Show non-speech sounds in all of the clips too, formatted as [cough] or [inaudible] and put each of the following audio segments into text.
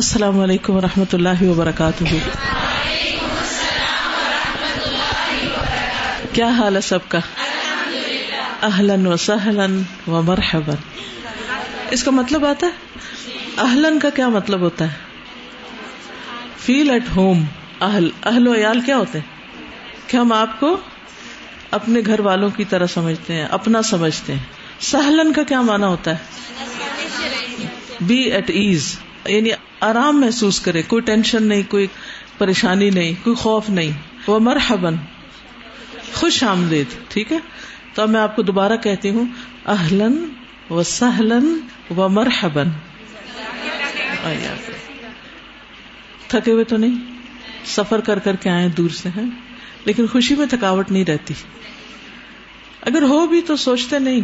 السلام علیکم و رحمۃ اللہ وبرکاتہ۔ کیا حال ہے سب کا؟ اہلن و سہلن و مرحبا۔ اس کا مطلب آتا ہے؟ اہلن کا کیا مطلب ہوتا ہے؟ فیل ایٹ ہوم، اہل اہل و عیال کیا ہوتے ہیں؟ کہ ہم آپ کو اپنے گھر والوں کی طرح سمجھتے ہیں، اپنا سمجھتے ہیں؟ سہلن کا کیا مانا ہوتا ہے؟ بی ایٹ ایز یعنی آرام محسوس کرے، کوئی ٹینشن نہیں، کوئی پریشانی نہیں، کوئی خوف نہیں۔ وہ مرحبن خوش آمدید، ٹھیک ہے؟ تو میں آپ کو دوبارہ کہتی ہوں اہلن و سہلن و مرحبن تھکے ہوئے تو نہیں؟ سفر کر کر کے آئے دور سے ہیں۔ لیکن خوشی میں تھکاوٹ نہیں رہتی۔ اگر ہو بھی تو سوچتے نہیں۔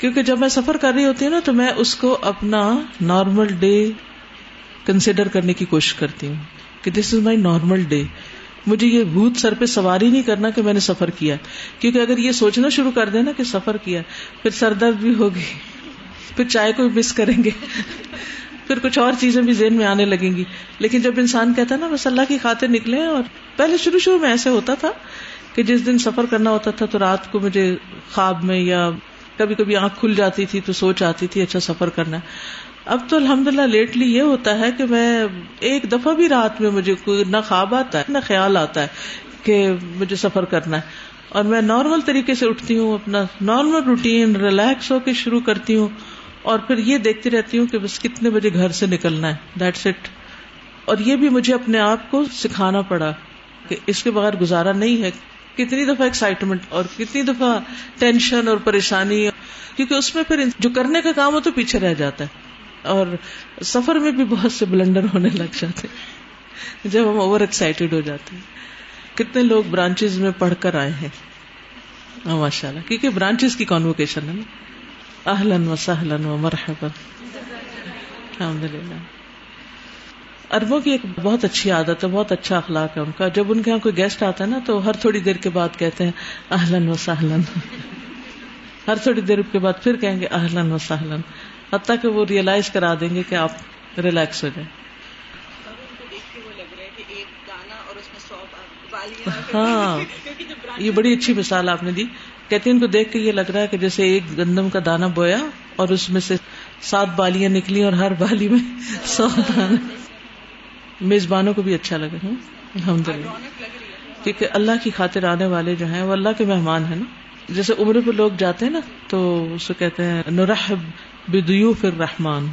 کیونکہ جب میں سفر کر رہی ہوتی ہوں نا، تو میں اس کو اپنا نارمل ڈے کنسیڈر کرنے کی کوشش کرتی ہوں کہ دس از مائی نارمل ڈے مجھے یہ بھوت سر پہ سواری نہیں کرنا کہ میں نے سفر کیا۔ کیونکہ اگر یہ سوچنا شروع کر دینا کہ سفر کیا، پھر سر درد بھی ہوگی، پھر چائے کو بھی مس کریں گے۔ پھر کچھ اور چیزیں بھی ذہن میں آنے لگیں گی۔ لیکن جب انسان کہتا ہے نا، بس اللہ کی خاطر نکلے اور پہلے شروع شروع میں ایسے ہوتا تھا کہ جس دن سفر کرنا ہوتا تھا تو رات کو مجھے خواب میں یا کبھی کبھی آنکھ کھل جاتی تھی تو سوچ آتی تھی اچھا سفر کرنا ہے۔ اب تو الحمد للہ لیٹلی یہ ہوتا ہے کہ میں ایک دفعہ بھی رات میں مجھے کوئی نہ خواب آتا ہے، نہ خیال آتا ہے کہ مجھے سفر کرنا ہے۔ اور میں نارمل طریقے سے اٹھتی ہوں، اپنا نارمل روٹین ریلیکس ہو کے شروع کرتی ہوں اور پھر یہ دیکھتی رہتی ہوں کہ بس کتنے بجے گھر سے نکلنا ہے۔ دیٹس اٹ اور یہ بھی مجھے اپنے آپ کو سکھانا پڑا کہ اس کے بغیر گزارا نہیں ہے۔ کتنی دفعہ ایکسائٹمنٹ اور کتنی دفعہ ٹینشن اور پریشانی، کیونکہ اس میں پھر جو کرنے کا کام ہو تو پیچھے رہ جاتا ہے۔ اور سفر میں بھی بہت سے بلنڈر ہونے لگ جاتے ہیں۔ جب ہم اوور ایکسائٹیڈ ہو جاتے ہیں۔ کتنے لوگ برانچز میں پڑھ کر آئے ہیں۔ ماشاء اللہ کیونکہ برانچز کی کانوکیشن ہے نا۔ اہلن و سہلن و مرحبا الحمد للہ اربوں کی ایک بہت اچھی عادت ہے، بہت اچھا اخلاق ہے ان کا۔ جب ان کے یہاں کوئی گیسٹ آتا ہے نا، تو ہر تھوڑی دیر کے بعد کہتے ہیں اہلن و سہلن ہر تھوڑی دیر کے بعد پھر کہیں گے اہلن و سہلن حتیٰ کہ وہ ریئلائز کرا دیں گے کہ آپ ریلیکس ہو جائیں۔ ہاں یہ بڑی اچھی مثال آپ نے دی۔ کہتے ان کو دیکھ کے یہ لگ رہا ہے کہ جیسے ایک گندم کا دانا بویا اور اس میں سے سات بالیاں نکلی اور ہر بالی میں سو دانا میزبانوں کو بھی اچھا لگا الحمد للہ کیونکہ اللہ کی خاطر آنے والے جو ہیں، وہ اللہ کے مہمان ہیں نا۔ جیسے عمر پہ لوگ جاتے ہیں نا، تو اس کو کہتے ہیں، نرحب بدیوف الرحمان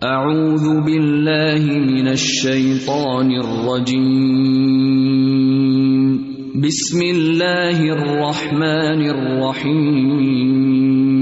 اعوذ باللہ من الشیطان الرجیم۔ بسم اللہ الرحمن الرحیم۔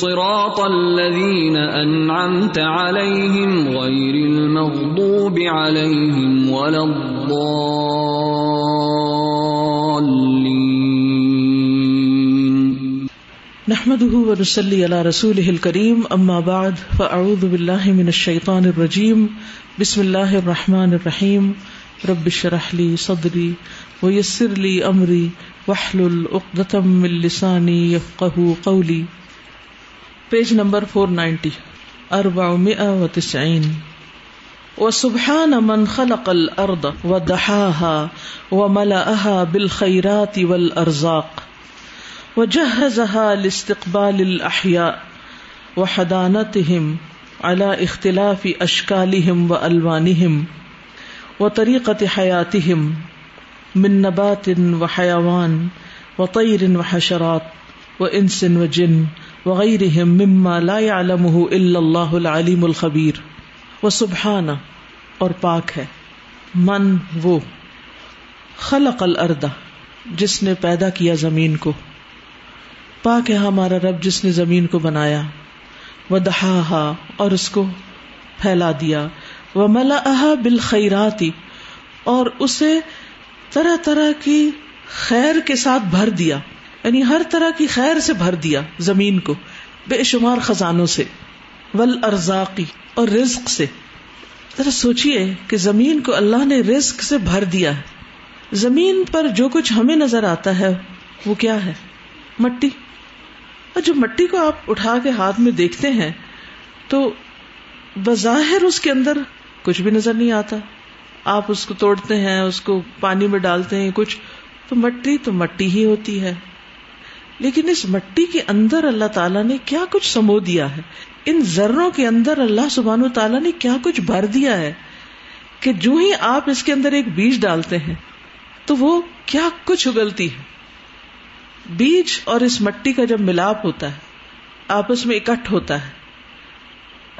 صراط الذين أنعمت عليهم غير المغضوب عليهم ولا الضالين. نحمده ونصلي على رسوله الكريم، أما بعد، فأعوذ بالله من الشيطان الرجيم. بسم الله الرحمن الرحيم. رب اشرح لي صدري ويسر لي أمري واحلل عقدة من لساني يفقهوا قولي. پیج نمبر فور نائنٹی اربع و تسعین وسبحان من خلق الارض ودحاها وملأها بالخيرات والارزاق وجهزها لاستقبال الاحياء وحدانتهم على اختلاف اشكالهم والوانهم وطريقه حياتهم من نبات وحيوان وطير وحشرات وانس وجن وغیرهم مما لا يعلمه الا اللہ العلیم الخبیر وہ اور پاک ہے۔ من وہ۔ خلق الارض، جس نے پیدا کیا زمین کو۔ پاک ہے ہمارا رب جس نے زمین کو بنایا۔ وہ دہا اور اس کو پھیلا دیا۔ وہ ملا بال اور اسے طرح طرح کی خیر کے ساتھ بھر دیا۔ یعنی ہر طرح کی خیر سے بھر دیا زمین کو، بے شمار خزانوں سے ول ارزاقی اور رزق سے۔ ذرا سوچیے کہ زمین کو اللہ نے رزق سے بھر دیا ہے۔ زمین پر جو کچھ ہمیں نظر آتا ہے، وہ کیا ہے؟ مٹی۔ اور جو مٹی کو آپ اٹھا کے ہاتھ میں دیکھتے ہیں، تو بظاہر اس کے اندر کچھ بھی نظر نہیں آتا۔ آپ اس کو توڑتے ہیں، اس کو پانی میں ڈالتے ہیں، کچھ۔ تو مٹی تو مٹی ہی ہوتی ہے۔ لیکن اس مٹی کے اندر اللہ تعالیٰ نے کیا کچھ سمو دیا ہے؟ ان ذروں کے اندر اللہ سبحان تعالیٰ نے کیا کچھ بھر دیا ہے کہ جو ہی آپ اس کے اندر ایک بیج ڈالتے ہیں، تو وہ کیا کچھ اگلتی ہے؟ بیج اور اس مٹی کا جب ملاپ ہوتا ہے، آپس میں اکٹھ ہوتا ہے،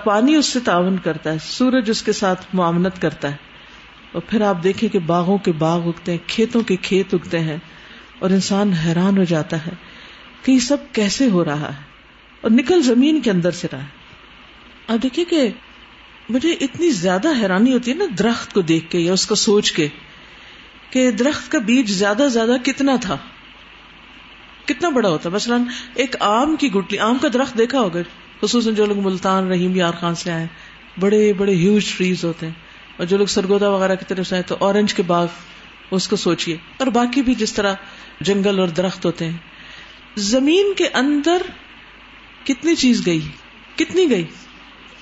پانی اس سے تعاون کرتا ہے، سورج اس کے ساتھ معاملت کرتا ہے، اور پھر آپ دیکھیں کہ باغوں کے باغ اگتے ہیں، کھیتوں کے کھیت اگتے ہیں، اور انسان حیران ہو جاتا ہے کہ یہ سب کیسے ہو رہا ہے؟ اور نکل زمین کے اندر سے رہا ہے۔ اب دیکھیے کہ مجھے اتنی زیادہ حیرانی ہوتی ہے نا درخت کو دیکھ کے یا اس کو سوچ کے کہ درخت کا بیج زیادہ زیادہ کتنا تھا؟ کتنا بڑا ہوتا مثلاً ایک آم کی گٹلی، آم کا درخت دیکھا ہوگا، خصوصاً جو لوگ ملتان، رحیم، یار خان سے آئے بڑے بڑے ہیوج ٹریز ہوتے ہیں۔ اور جو لوگ سرگودا وغیرہ کی طرف سے آئے تو اورنج کے باغ، اس کو سوچیے اور باقی بھی جس طرح جنگل اور درخت ہوتے ہیں زمین کے اندر کتنی چیز گئی؟ کتنی گئی؟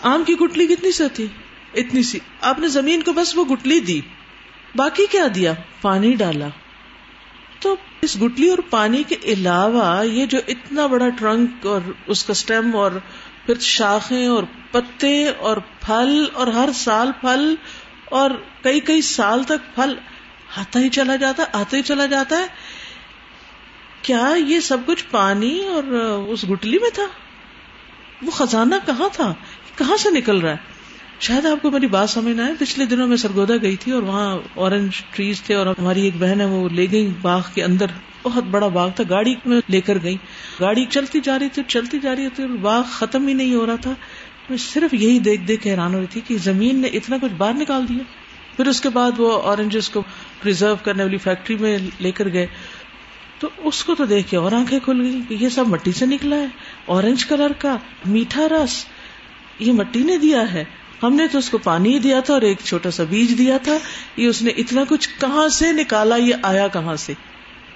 آم کی گٹلی کتنی سی ہوتی اتنی سی۔ آپ نے زمین کو بس وہ گٹلی دی، باقی کیا دیا؟ پانی ڈالا۔ تو اس گٹلی اور پانی کے علاوہ یہ جو اتنا بڑا ٹرنک اور اس کا اسٹیم اور پھر شاخیں اور پتے اور پھل اور ہر سال پھل اور کئی کئی سال تک پھل آتا ہی چلا جاتا، آتا ہی چلا جاتا ہے۔ کیا یہ سب کچھ پانی اور اس گٹلی میں تھا؟ وہ خزانہ کہاں تھا؟ کہاں سے نکل رہا ہے؟ شاید آپ کو میری بات سمجھ نہ آئے۔ پچھلے دنوں میں سرگودا گئی تھی اور وہاں اورنج ٹریز تھے اور ہماری ایک بہن ہے، وہ لے گئی باغ کے اندر۔ بہت بڑا باغ تھا۔ گاڑی میں لے کر گئی۔ گاڑی چلتی جا رہی تھی، چلتی جا رہی تھی باغ ختم ہی نہیں ہو رہا تھا۔ میں صرف یہی دیکھ دیکھ کے حیران ہو رہی تھی کہ زمین نے اتنا کچھ باہر نکال دیا۔ پھر اس کے بعد وہ اورنجز کو پرزرو کرنے والی فیکٹری میں لے کر گئے۔ تو اس کو تو دیکھ کے اور آنکھیں کھل گئی کہ یہ سب مٹی سے نکلا ہے اورنج کلر کا میٹھا رس، یہ مٹی نے دیا ہے۔ ہم نے تو اس کو پانی ہی دیا تھا اور ایک چھوٹا سا بیج دیا تھا۔ یہ اس نے اتنا کچھ کہاں سے نکالا، یہ آیا کہاں سے؟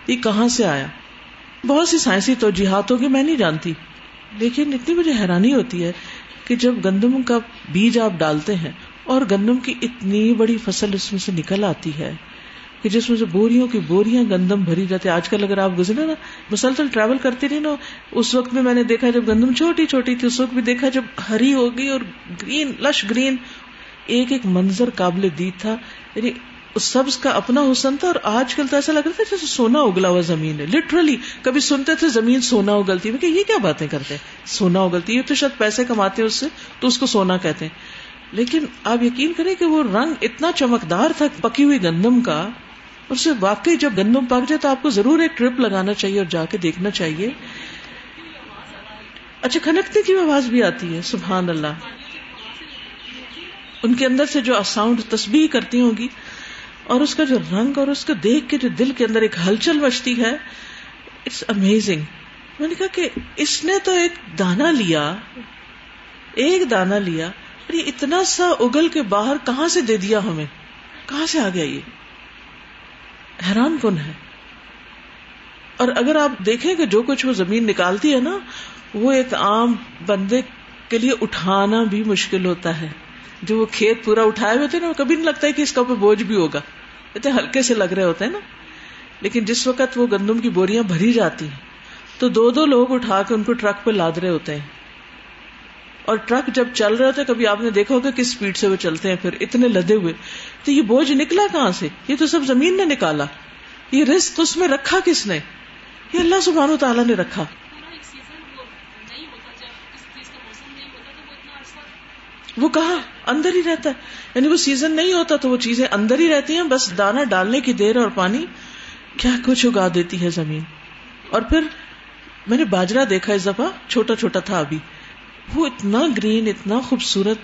یہ کہاں سے آیا؟ بہت سی سائنسی توجیحات ہوگی میں نہیں جانتی، لیکن اتنی مجھے حیرانی ہوتی ہے کہ جب گندم کا بیج آپ ڈالتے ہیں اور گندم کی اتنی بڑی فصل اس میں سے نکل آتی ہے کہ جس میں سے بوریوں کی بوریاں گندم بھری جاتی آج کل اگر آپ گزرے نا، مسلسل ٹریول کرتی رہی نا، اس وقت میں میں نے دیکھا جب گندم چھوٹی چھوٹی تھی، اس وقت بھی دیکھا جب ہری ہوگی اور گرین لش گرین ایک ایک منظر قابل دید تھا۔ یعنی سبز کا اپنا حسن تھا اور آج کل تو ایسا لگ رہا تھا جیسے سونا اگلا ہوا زمین ہے۔ لٹرلی کبھی سنتے تھے زمین سونا اگلتی ہے۔ کہ یہ کیا باتیں کرتے ہیں؟ سونا اگلتی یہ تو شاید پیسے کماتے ہیں اس سے، تو اس کو سونا کہتے ہیں۔ لیکن آپ یقین کریں کہ وہ رنگ اتنا چمکدار تھا، پکی ہوئی گندم کا۔ اور اسے واقعی جب گندم پک جائے تو آپ کو ضرور ایک ٹرپ لگانا چاہیے اور جا کے دیکھنا چاہیے۔ اچھا کھنکنے کی آواز بھی آتی ہے؟ سبحان اللہ۔ ان کے اندر سے جو ساؤنڈ تسبیح کرتی ہوں گی اور اس کا جو رنگ اور اس کو دیکھ کے جو دل کے اندر ایک ہلچل بچتی ہے اٹس امیزنگ میں نے کہا کہ اس نے تو ایک دانا لیا، ایک دانا لیا، اور یہ اتنا سا اگل کے باہر کہاں سے دے دیا ہمیں؟ کہاں سے آ گیا یہ؟ حیران کن ہے۔ اور اگر آپ دیکھیں کہ جو کچھ وہ زمین نکالتی ہے نا، وہ ایک عام بندے کے لیے اٹھانا بھی مشکل ہوتا ہے۔ جو وہ کھیت پورا اٹھائے ہوتے نا کبھی نہیں لگتا ہے کہ اس کا اوپر بوجھ بھی ہوگا۔ اتنے ہلکے سے لگ رہے ہوتے ہیں نا۔ لیکن جس وقت وہ گندم کی بوریاں بھری جاتی ہیں، تو دو دو لوگ اٹھا کے ان کو ٹرک پہ لاد رہے ہوتے ہیں۔ اور ٹرک جب چل رہے ہوتے کبھی آپ نے دیکھا ہوگا کس اسپیڈ سے وہ چلتے ہیں، پھر اتنے لدے ہوئے۔ تو یہ بوجھ نکلا کہاں سے؟ یہ تو سب زمین نے نکالا۔ یہ رسک اس میں رکھا کس نے؟ یہ اللہ سبحان و تعالیٰ نے رکھا۔ وہ کہا اندر ہی رہتا ہے۔ یعنی وہ سیزن نہیں ہوتا تو وہ چیزیں اندر ہی رہتی ہیں، بس دانا ڈالنے کی دیر اور پانی۔ کیا کچھ اگا دیتی ہے زمین؟ اور پھر میں نے باجرا دیکھا اس دفعہ چھوٹا چھوٹا تھا ابھی۔ وہ اتنا گرین، اتنا خوبصورت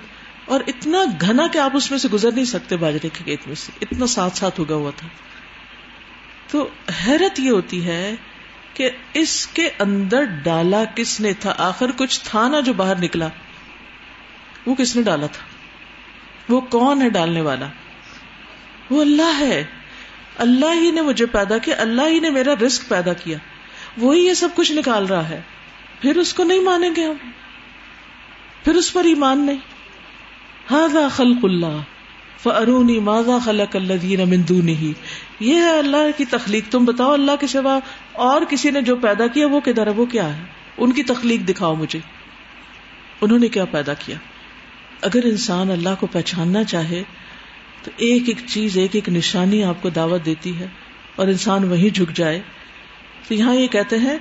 اور اتنا گھنا کہ آپ اس میں سے گزر نہیں سکتے باجرے کے کھیت میں سے۔ اتنا ساتھ ساتھ اگا ہوا تھا۔ تو حیرت یہ ہوتی ہے کہ اس کے اندر ڈالا کس نے تھا؟ آخر کچھ تھا نا جو باہر نکلا۔ وہ کس نے ڈالا تھا؟ وہ کون ہے ڈالنے والا؟ وہ اللہ ہے۔ اللہ ہی نے مجھے پیدا کیا، اللہ ہی نے میرا رسک پیدا کیا۔ وہی یہ سب کچھ نکال رہا ہے۔ پھر اس کو نہیں مانیں گے ہم؟ پھر اس پر ایمان نہیں۔ ہاضا خلق اللہ۔ فرونی ماضا خلق اللہ مندو نہیں یہ ہے اللہ کی تخلیق۔ تم بتاؤ اللہ کے سوا اور کسی نے جو پیدا کیا وہ کدھر ہے؟ وہ کیا ہے؟ ان کی تخلیق دکھاؤ مجھے۔ انہوں نے کیا پیدا کیا؟ اگر انسان اللہ کو پہچاننا چاہے تو ایک ایک چیز، ایک ایک نشانی آپ کو دعوت دیتی ہے اور انسان وہیں جھک جائے۔ تو یہاں یہ کہتے ہیں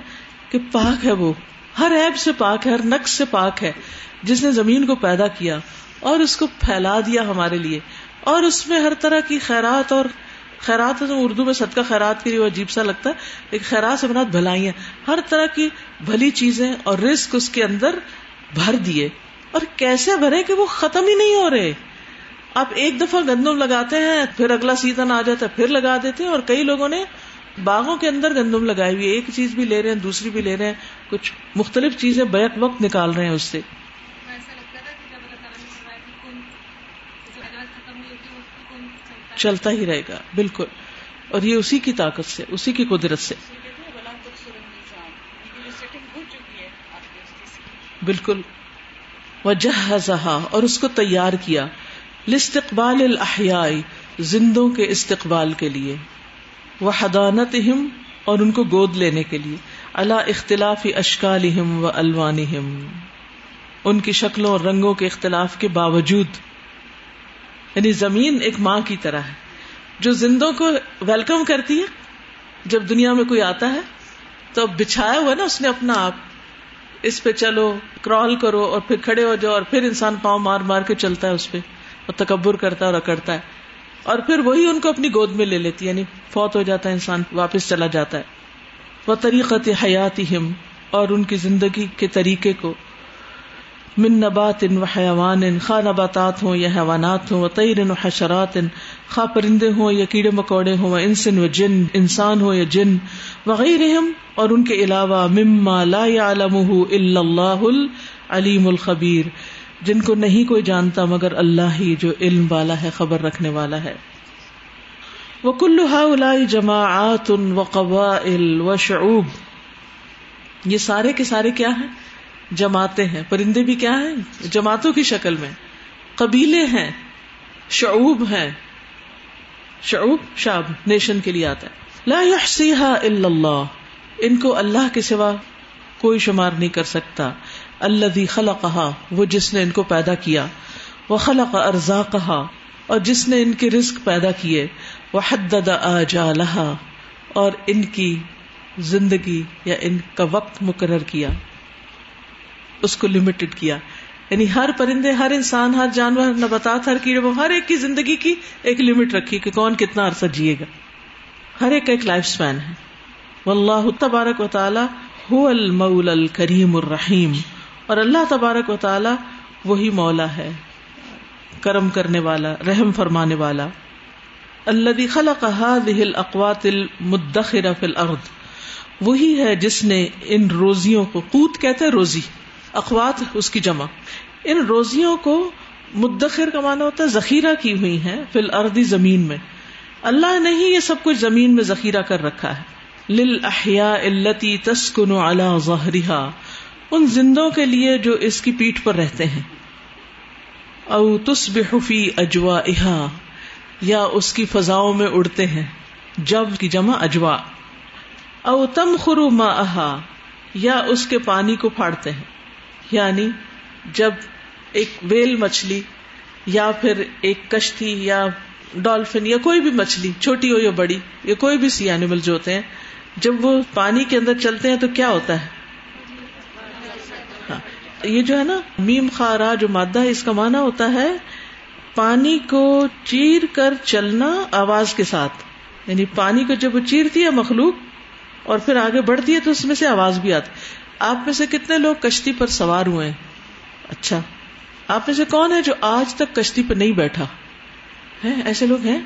کہ پاک ہے وہ۔ ہر ایب سے پاک ہے، ہر نقص سے پاک ہے۔ جس نے زمین کو پیدا کیا اور اس کو پھیلا دیا ہمارے لیے اور اس میں ہر طرح کی خیرات اور خیرات اردو میں صدقہ خیرات کے لیے وہ عجیب سا لگتا ہے، لیکن خیرات سے مراد بھلائی ہر طرح کی بھلی چیزیں اور رسک اس کے اندر بھر دیے۔ اور کیسے بھرے کہ وہ ختم ہی نہیں ہو رہے؟ آپ ایک دفعہ گندم لگاتے ہیں، پھر اگلا سیزن آ جاتا ہے، پھر لگا دیتے ہیں اور کئی لوگوں نے باغوں کے اندر گندم لگائی ہوئی ایک چیز بھی لے رہے ہیں، دوسری بھی لے رہے ہیں۔ کچھ مختلف چیزیں بیک وقت نکال رہے ہیں اس سے۔ چلتا ہی رہے گا، بالکل۔ اور یہ اسی کی طاقت سے، اسی کی قدرت سے۔ بالکل۔ وجہ اور اس کو تیار کیا۔ لستقبال الاحیاء زندوں کے استقبال کے لیے۔ وہ حدانت اور ان کو گود لینے کے لیے۔ اللہ اختلاف اشکال و الوان ان کی شکلوں اور رنگوں کے اختلاف کے باوجود۔ یعنی زمین ایک ماں کی طرح ہے۔ جو زندوں کو ویلکم کرتی ہے، جب دنیا میں کوئی آتا ہے، تو اب بچھایا ہوا نا اس نے اپنا آپ۔ اس پہ چلو کرال کرو اور پھر کھڑے ہو جاؤ اور پھر انسان پاؤں مار مار کے چلتا ہے اس پہ۔ اور تکبر کرتا ہے اور اکڑتا ہے۔ اور پھر وہی ان کو اپنی گود میں لے لیتی ہے یعنی فوت ہو جاتا ہے انسان، واپس چلا جاتا ہے۔ وہ طریقت حیاتی ہم اور ان کی زندگی کے طریقے کو من نبات و حیوان ان خا نباتات ہوں یا حیوانات ہوں، و تیر و حشرات ان خا پرندے ہوں یا کیڑے مکوڑے ہوں انسن و جن، انسان ہو یا جن وغیرہ اور ان کے علاوہ مما لا يعلمه الا اللہ العلیم الخبیر، جن کو نہیں کوئی جانتا مگر اللہ ہی جو علم والا ہے، خبر رکھنے والا ہے۔ وہ کلو ہا جماعت و قبائل و شعوب۔ یہ سارے کے سارے کیا ہیں؟ جماعتیں ہیں۔ پرندے بھی کیا ہیں؟ جماعتوں کی شکل میں۔ قبیلے ہیں۔ شعوب ہیں۔ شعوب شاب نیشن کے لیے آتا ہے۔ لا الا اللہ۔ ان کو اللہ کے سوا کوئی شمار نہیں کر سکتا۔ اللہ خلق وہ جس نے ان کو پیدا کیا۔ وہ خلق ارزا کہا اور جس نے ان کے رزق پیدا کیے۔ وہ حد لہا اور ان کی زندگی یا ان کا وقت مقرر کیا۔ اس کو لمیٹڈ کیا۔ یعنی ہر پرندے، ہر انسان، ہر جانور، نباتات، ہر کیڑے، وہ ہر ایک کی زندگی کی ایک لمٹ رکھی کہ کون کتنا عرصہ جیے گا۔ ہر ایک کا ایک لائف اسپین ہے۔ واللہ تبارک و تعالی هو المول الکریم الرحیم۔ اور اللہ تبارک و تعالی وہی مولا ہے۔ کرم کرنے والا، رحم فرمانے والا۔ الذي خلق هذه الاقوات المدخره في الارض۔ وہی ہے جس نے ان روزیوں کو، قوت کہتے ہیں روزی۔ اخوات اس کی جمع۔ ان روزیوں کو مدخر کا مانا ہوتا ہے ذخیرہ کی ہوئی ہیں فی الارض زمین میں۔ اللہ نے ہی یہ سب کچھ زمین میں ذخیرہ کر رکھا ہے۔ لل احیا التی تسکن علی ظہرها ان زندوں کے لیے جو اس کی پیٹ پر رہتے ہیں۔ او تصبح فی اجوا یا اس کی فضاؤں میں اڑتے ہیں۔ جب کی جمع اجوا او تم خرو ما یا اس کے پانی کو پھاڑتے ہیں۔ یعنی جب ایک ویل مچھلی یا پھر ایک کشتی یا ڈالفن یا کوئی بھی مچھلی، چھوٹی ہو یا بڑی، یا کوئی بھی سی اینیمل جو ہوتے ہیں، جب وہ پانی کے اندر چلتے ہیں تو کیا ہوتا ہے؟ ہاں، یہ جو ہے نا، میم خارا جو مادہ ہے، اس کا مانا ہوتا ہے پانی کو چیر کر چلنا آواز کے ساتھ۔ یعنی پانی کو جب وہ چیرتی ہے مخلوق اور پھر آگے بڑھتی ہے تو اس میں سے آواز بھی آتی۔ آپ میں سے کتنے لوگ کشتی پر سوار ہوئے ہیں؟ اچھا آپ میں سے کون ہے جو آج تک کشتی پہ نہیں بیٹھا؟ ہے ایسے لوگ ہیں؟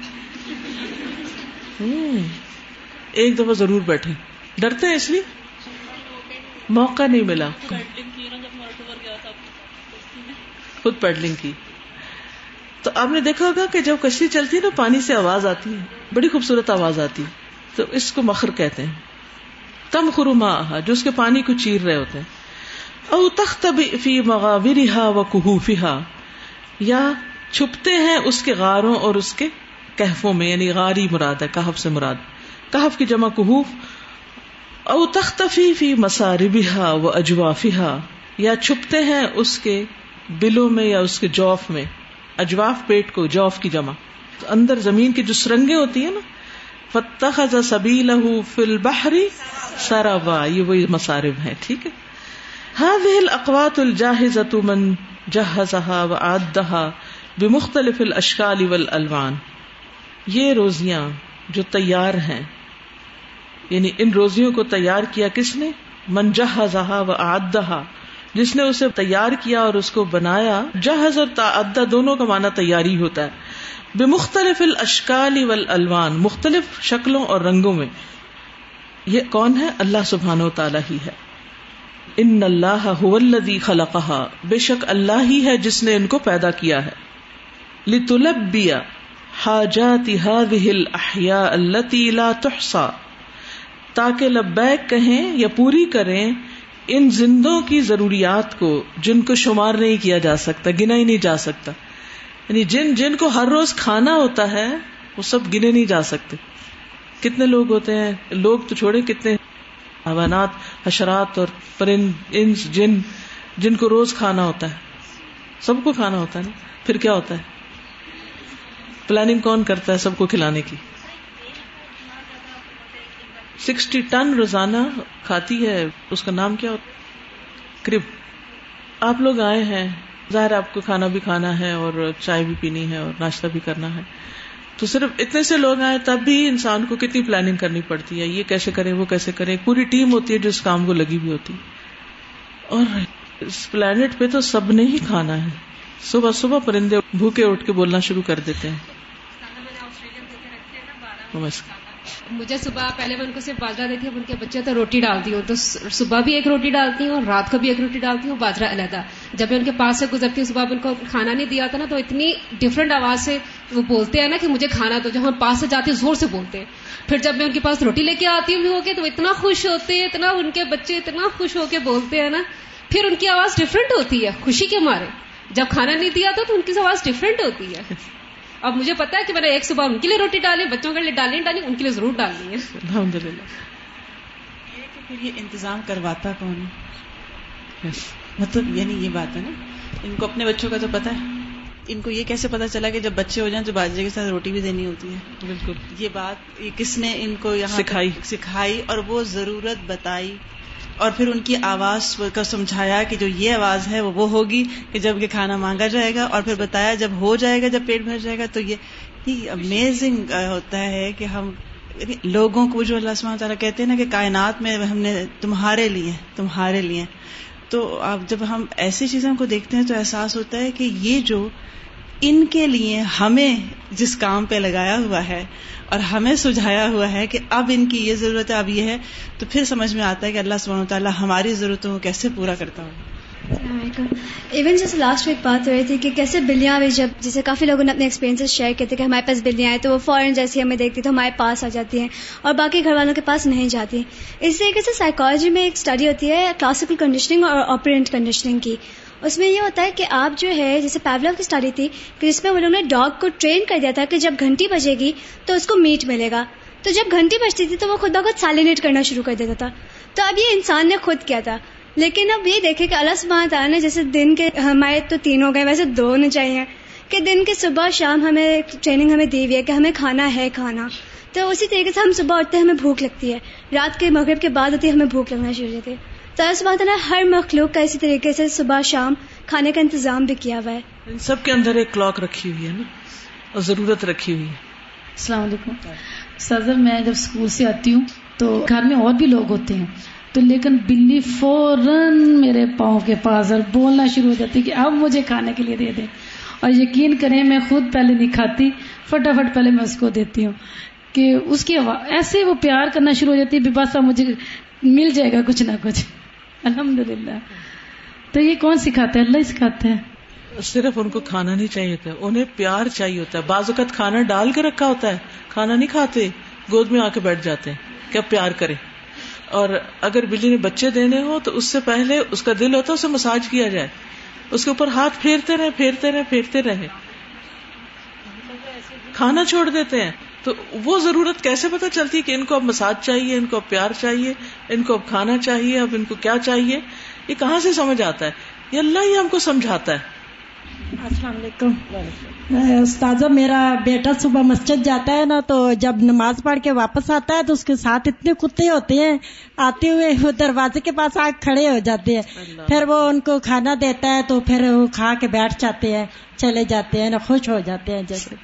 ایک دفعہ ضرور بیٹھے ڈرتے ہیں اس لیے؟ موقع نہیں ملا۔ خود پیڈلنگ کی۔ تو آپ نے دیکھا ہوگا کہ جب کشتی چلتی ہے نا، پانی سے آواز آتی ہے۔ بڑی خوبصورت آواز آتی ہے۔ تو اس کو مخر کہتے ہیں۔ تم خرما، جو اس کے پانی کو چیر رہے ہوتے ہیں۔ او تخت فی مغاورها و کہوفها یا چھپتے ہیں اس کے غاروں اور اس کے کہفوں میں یعنی غاری مراد ہے، کہف سے مراد۔ کہف کی جمع کہوف۔ او تختفی فی مساربها و اجوافها یا چھپتے ہیں اس کے بلوں میں یا اس کے جوف میں۔ اجواف پیٹ کو، جوف کی جمع۔ تو اندر زمین کی جو سرنگیں ہوتی ہیں نا فتح سبی لہو فل بحری سرابا یہ وہی مسارب ہے ٹھیک ہے؟ ہاں ویل اقوات الجاہز من جہزہا و آدہا بمختلف الاشکال والالوان یہ روزیاں جو تیار ہیں یعنی ان روزیوں کو تیار کیا کس نے؟ من جہزہا و آدہا جس نے اسے تیار کیا اور اس کو بنایا جہاز اور تعدہ دونوں کا معنی تیاری ہوتا ہے. بے مختلف الاشکال والالوان مختلف شکلوں اور رنگوں میں. یہ کون ہے؟ اللہ سبحان و تعالی ہی ہے۔ ان اللہ الذی خلقہا۔ بے شک اللہ ہی ہے جس نے ان کو پیدا کیا ہے۔ لتلبیا حاجات هذه الاحیاء التي لا تحصى تاکہ لبیک کہیں یا پوری کریں، ان زندوں کی ضروریات کو جن کو شمار نہیں کیا جا سکتا گنا ہی نہیں جا سکتا۔ یعنی جن جن کو ہر روز کھانا ہوتا ہے، وہ سب گنے نہیں جا سکتے۔ کتنے لوگ ہوتے ہیں؟ لوگ تو چھوڑے کتنے؟ حیوانات، حشرات اور پرند انس، جن جن کو روز کھانا ہوتا ہے۔ سب کو کھانا ہوتا ہے نا؟ پھر کیا ہوتا ہے؟ پلاننگ کون کرتا ہے سب کو کھلانے کی؟ سکسٹی ٹن روزانہ کھاتی ہے، اس کا نام کیا ہوتا کرب۔ آپ لوگ آئے ہیں، ظاہر آپ کو کھانا بھی کھانا ہے اور چائے بھی پینی ہے اور ناشتہ بھی کرنا ہے۔ تو صرف اتنے سے لوگ آئے تب بھی انسان کو کتنی پلاننگ کرنی پڑتی ہے؟ یہ کیسے کرے وہ کیسے کرے؟ پوری ٹیم ہوتی ہے جو اس کام کو لگی ہوئی ہوتی۔ اور اس پلانٹ پہ تو سب نے ہی کھانا ہے۔ صبح صبح پرندے بھوکے اٹھ کے بولنا شروع کر دیتے ہیں۔ مجھے صبح پہلے میں ان کو صرف باجرا دیتی ہوں ان کے بچے تو روٹی ڈالتی ہوں، تو صبح بھی ایک روٹی ڈالتی ہوں رات کو بھی ایک روٹی ڈالتی ہوں باجرا علیحدہ۔ جب میں ان کے پاس سے گزرتی ہوں، صبح ان کو کھانا نہیں دیا تھا نا، تو اتنی ڈفرینٹ آواز سے وہ بولتے ہیں نا کہ مجھے کھانا تو جب ہم پاس سے جاتے ہیں، زور سے بولتے ہیں۔ پھر جب میں ان کے پاس روٹی لے کے آتی ہوں ہو کے تو اتنا خوش ہوتے ہیں، اتنا ان کے بچے اتنا خوش ہو کے بولتے ہیں نا۔ پھر ان کی آواز ڈفرینٹ ہوتی ہے، خوشی کے مارے۔ جب کھانا نہیں دیا تو ان کی آواز ڈفرینٹ ہوتی ہے۔ اب مجھے پتا ہے کہ میں نے ایک صبح ان کے لیے روٹی ڈالی بچوں کے لیے ڈالی ڈالی ان کے لیے ضرور ڈالنی ہے۔ الحمد للہ یہ انتظام کرواتا کون مطلب یعنی یہ بات ہے نا۔ ان کو اپنے بچوں کا تو پتا ہے۔ ان کو یہ کیسے پتا چلا کہ جب بچے ہو جائیں تو باجرے کے ساتھ روٹی بھی دینی ہوتی ہے؟ بالکل۔ یہ بات یہ کس نے ان کو یہاں سکھائی۔ سکھائی اور وہ ضرورت بتائی؟ اور پھر ان کی آواز کو سمجھایا کہ جو یہ آواز ہے وہ ہوگی کہ جب یہ کھانا مانگا جائے گا اور پھر بتایا جب ہو جائے گا، جب پیٹ بھر جائے گا، تو یہ امیزنگ ہوتا ہے کہ ہم یعنی لوگوں کو جو اللہ سبحانہ تعالیٰ کہتے ہیں نا کہ کائنات میں ہم نے تمہارے لیے تمہارے لیے۔ تو اب جب ہم ایسی چیزوں کو دیکھتے ہیں تو احساس ہوتا ہے کہ یہ جو ان کے لیے ہمیں جس کام پہ لگایا ہوا ہے اور ہمیں سجھایا ہوا ہے کہ اب ان کی یہ ضرورت ہے، اب یہ ہے، تو پھر سمجھ میں آتا ہے کہ اللہ سبحانہ تعالیٰ ہماری ضرورتوں کو کیسے پورا کرتا ہوں ایون جیسے لاسٹ ویک بات ہو رہی تھی کہ کیسے بلیاں بھی جب جیسے کافی لوگوں نے اپنے ایکسپیرینس شیئر کیے تھے کہ ہمارے پاس بلیاں آئے تو وہ فوراً جیسی ہمیں دیکھتی تو ہمارے پاس آ جاتی ہیں اور باقی گھر والوں کے پاس نہیں جاتی۔ اس طریقے سے سائیکالوجی میں ایک اسٹڈی ہوتی ہے کلاسیکل کنڈیشننگ اور آپرینٹ کنڈیشننگ کی۔ اس میں یہ ہوتا ہے کہ آپ جو ہے، جیسے پیولو کی اسٹڈی تھی کہ جس میں انہوں نے ڈاگ کو ٹرین کر دیا تھا کہ جب گھنٹی بجے گی تو اس کو میٹ ملے گا۔ تو جب گھنٹی بجتی تھی تو وہ خود بخود سیلینیٹ کرنا شروع کر دیتا تھا۔ تو اب یہ انسان نے خود کیا تھا۔ لیکن اب یہ دیکھے کہ اللہ سبحانہ تعالیٰ نے جیسے دن کے ہمارے تو تین ہو گئے، ویسے دو ہونے چاہیے کہ دن کے صبح، شام ہمیں ٹریننگ ہمیں دی ہوئی ہے کہ ہمیں کھانا ہے، کھانا۔ تو اسی طریقے سے ہم صبح اٹھتے ہیں، ہمیں بھوک لگتی ہے۔ رات کے مغرب کے بعد ہوتی ہے، ہمیں بھوک لگنا شروع ہوتی ہے۔ تو اس بات نے ہر مخلوق کا اسی طریقے سے صبح شام کھانے کا انتظام بھی کیا ہوا ہے۔ ان سب کے اندر ایک کلاک رکھی ہوئی ہے نا اور ضرورت رکھی ہوئی ہے۔ السلام علیکم۔ سر میں جب اسکول سے آتی ہوں تو گھر میں اور بھی لوگ ہوتے ہیں تو لیکن بلی فوراً میرے پاؤں کے پاس اور بولنا شروع ہو جاتی کہ اب مجھے کھانے کے لیے دے دیں اور یقین کریں میں خود پہلے نہیں کھاتی فٹافٹ پہلے میں اس کو دیتی ہوں کہ اس کی ایسے وہ پیار کرنا شروع ہو جاتی ہے باسا مجھے مل جائے گا کچھ نہ کچھ۔ الحمد للہ تو یہ کون سکھاتا ہے؟ اللہ سکھاتا ہے۔ صرف ان کو کھانا نہیں چاہیے ہوتا انہیں پیار چاہیے ہوتا ہے۔ بعض اوقات کھانا ڈال کے رکھا ہوتا ہے، کھانا نہیں کھاتے، گود میں آ کے بیٹھ جاتے ہیں کیا پیار کرے اور اگر بلی نے بچے دینے ہو تو اس سے پہلے اس کا دل ہوتا ہے، اسے مساج کیا جائے۔ اس کے اوپر ہاتھ پھیرتے رہے پھیرتے رہے پھیرتے رہے کھانا چھوڑ دیتے ہیں۔ تو وہ ضرورت کیسے پتا چلتی ہے کہ ان کو اب مساج چاہیے ان کو اب پیار چاہیے ان کو اب کھانا چاہیے اب ان کو کیا چاہیے؟ یہ کہاں سے سمجھ آتا ہے؟ یہ اللہ ہی ہم کو سمجھاتا ہے۔ السلام علیکم۔ استاذہ میرا بیٹا صبح مسجد جاتا ہے نا تو جب نماز پڑھ کے واپس آتا ہے تو اس کے ساتھ اتنے کتے ہوتے ہیں آتے ہوئے وہ دروازے کے پاس آ کھڑے ہو جاتے ہیں۔ پھر وہ ان کو کھانا دیتا ہے تو پھر وہ کھا کے بیٹھ جاتے ہیں چلے جاتے ہیں نا خوش ہو جاتے ہیں جیسے۔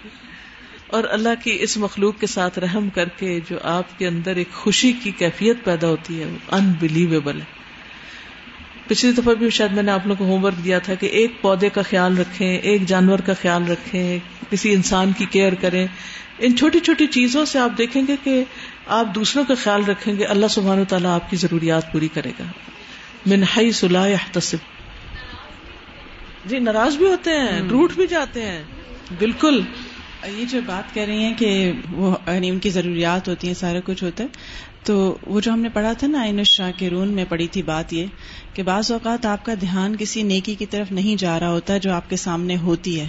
اور اللہ کی اس مخلوق کے ساتھ رحم کر کے جو آپ کے اندر ایک خوشی کی کیفیت پیدا ہوتی ہے وہ انبلیویبل ہے۔ پچھلی دفعہ بھی شاید میں نے آپ لوگوں کو ہوم ورک دیا تھا کہ ایک پودے کا خیال رکھیں ایک جانور کا خیال رکھیں کسی انسان کی کیئر کریں۔ ان چھوٹی چھوٹی چیزوں سے آپ دیکھیں گے کہ آپ دوسروں کا خیال رکھیں گے اللہ سبحانہ تعالیٰ آپ کی ضروریات پوری کرے گا۔ منہائی صلاح تصب جی ناراض بھی ہوتے ہیں روٹ بھی جاتے ہیں۔ بالکل۔ یہ جو بات کر رہی ہیں کہ وہ یعنی ان کی ضروریات ہوتی ہیں، سارا کچھ ہوتا ہے، تو وہ جو ہم نے پڑھا تھا نا آئین شاہ کے رون میں پڑھی تھی بات یہ کہ بعض اوقات آپ کا دھیان کسی نیکی کی طرف نہیں جا رہا ہوتا جو آپ کے سامنے ہوتی ہے۔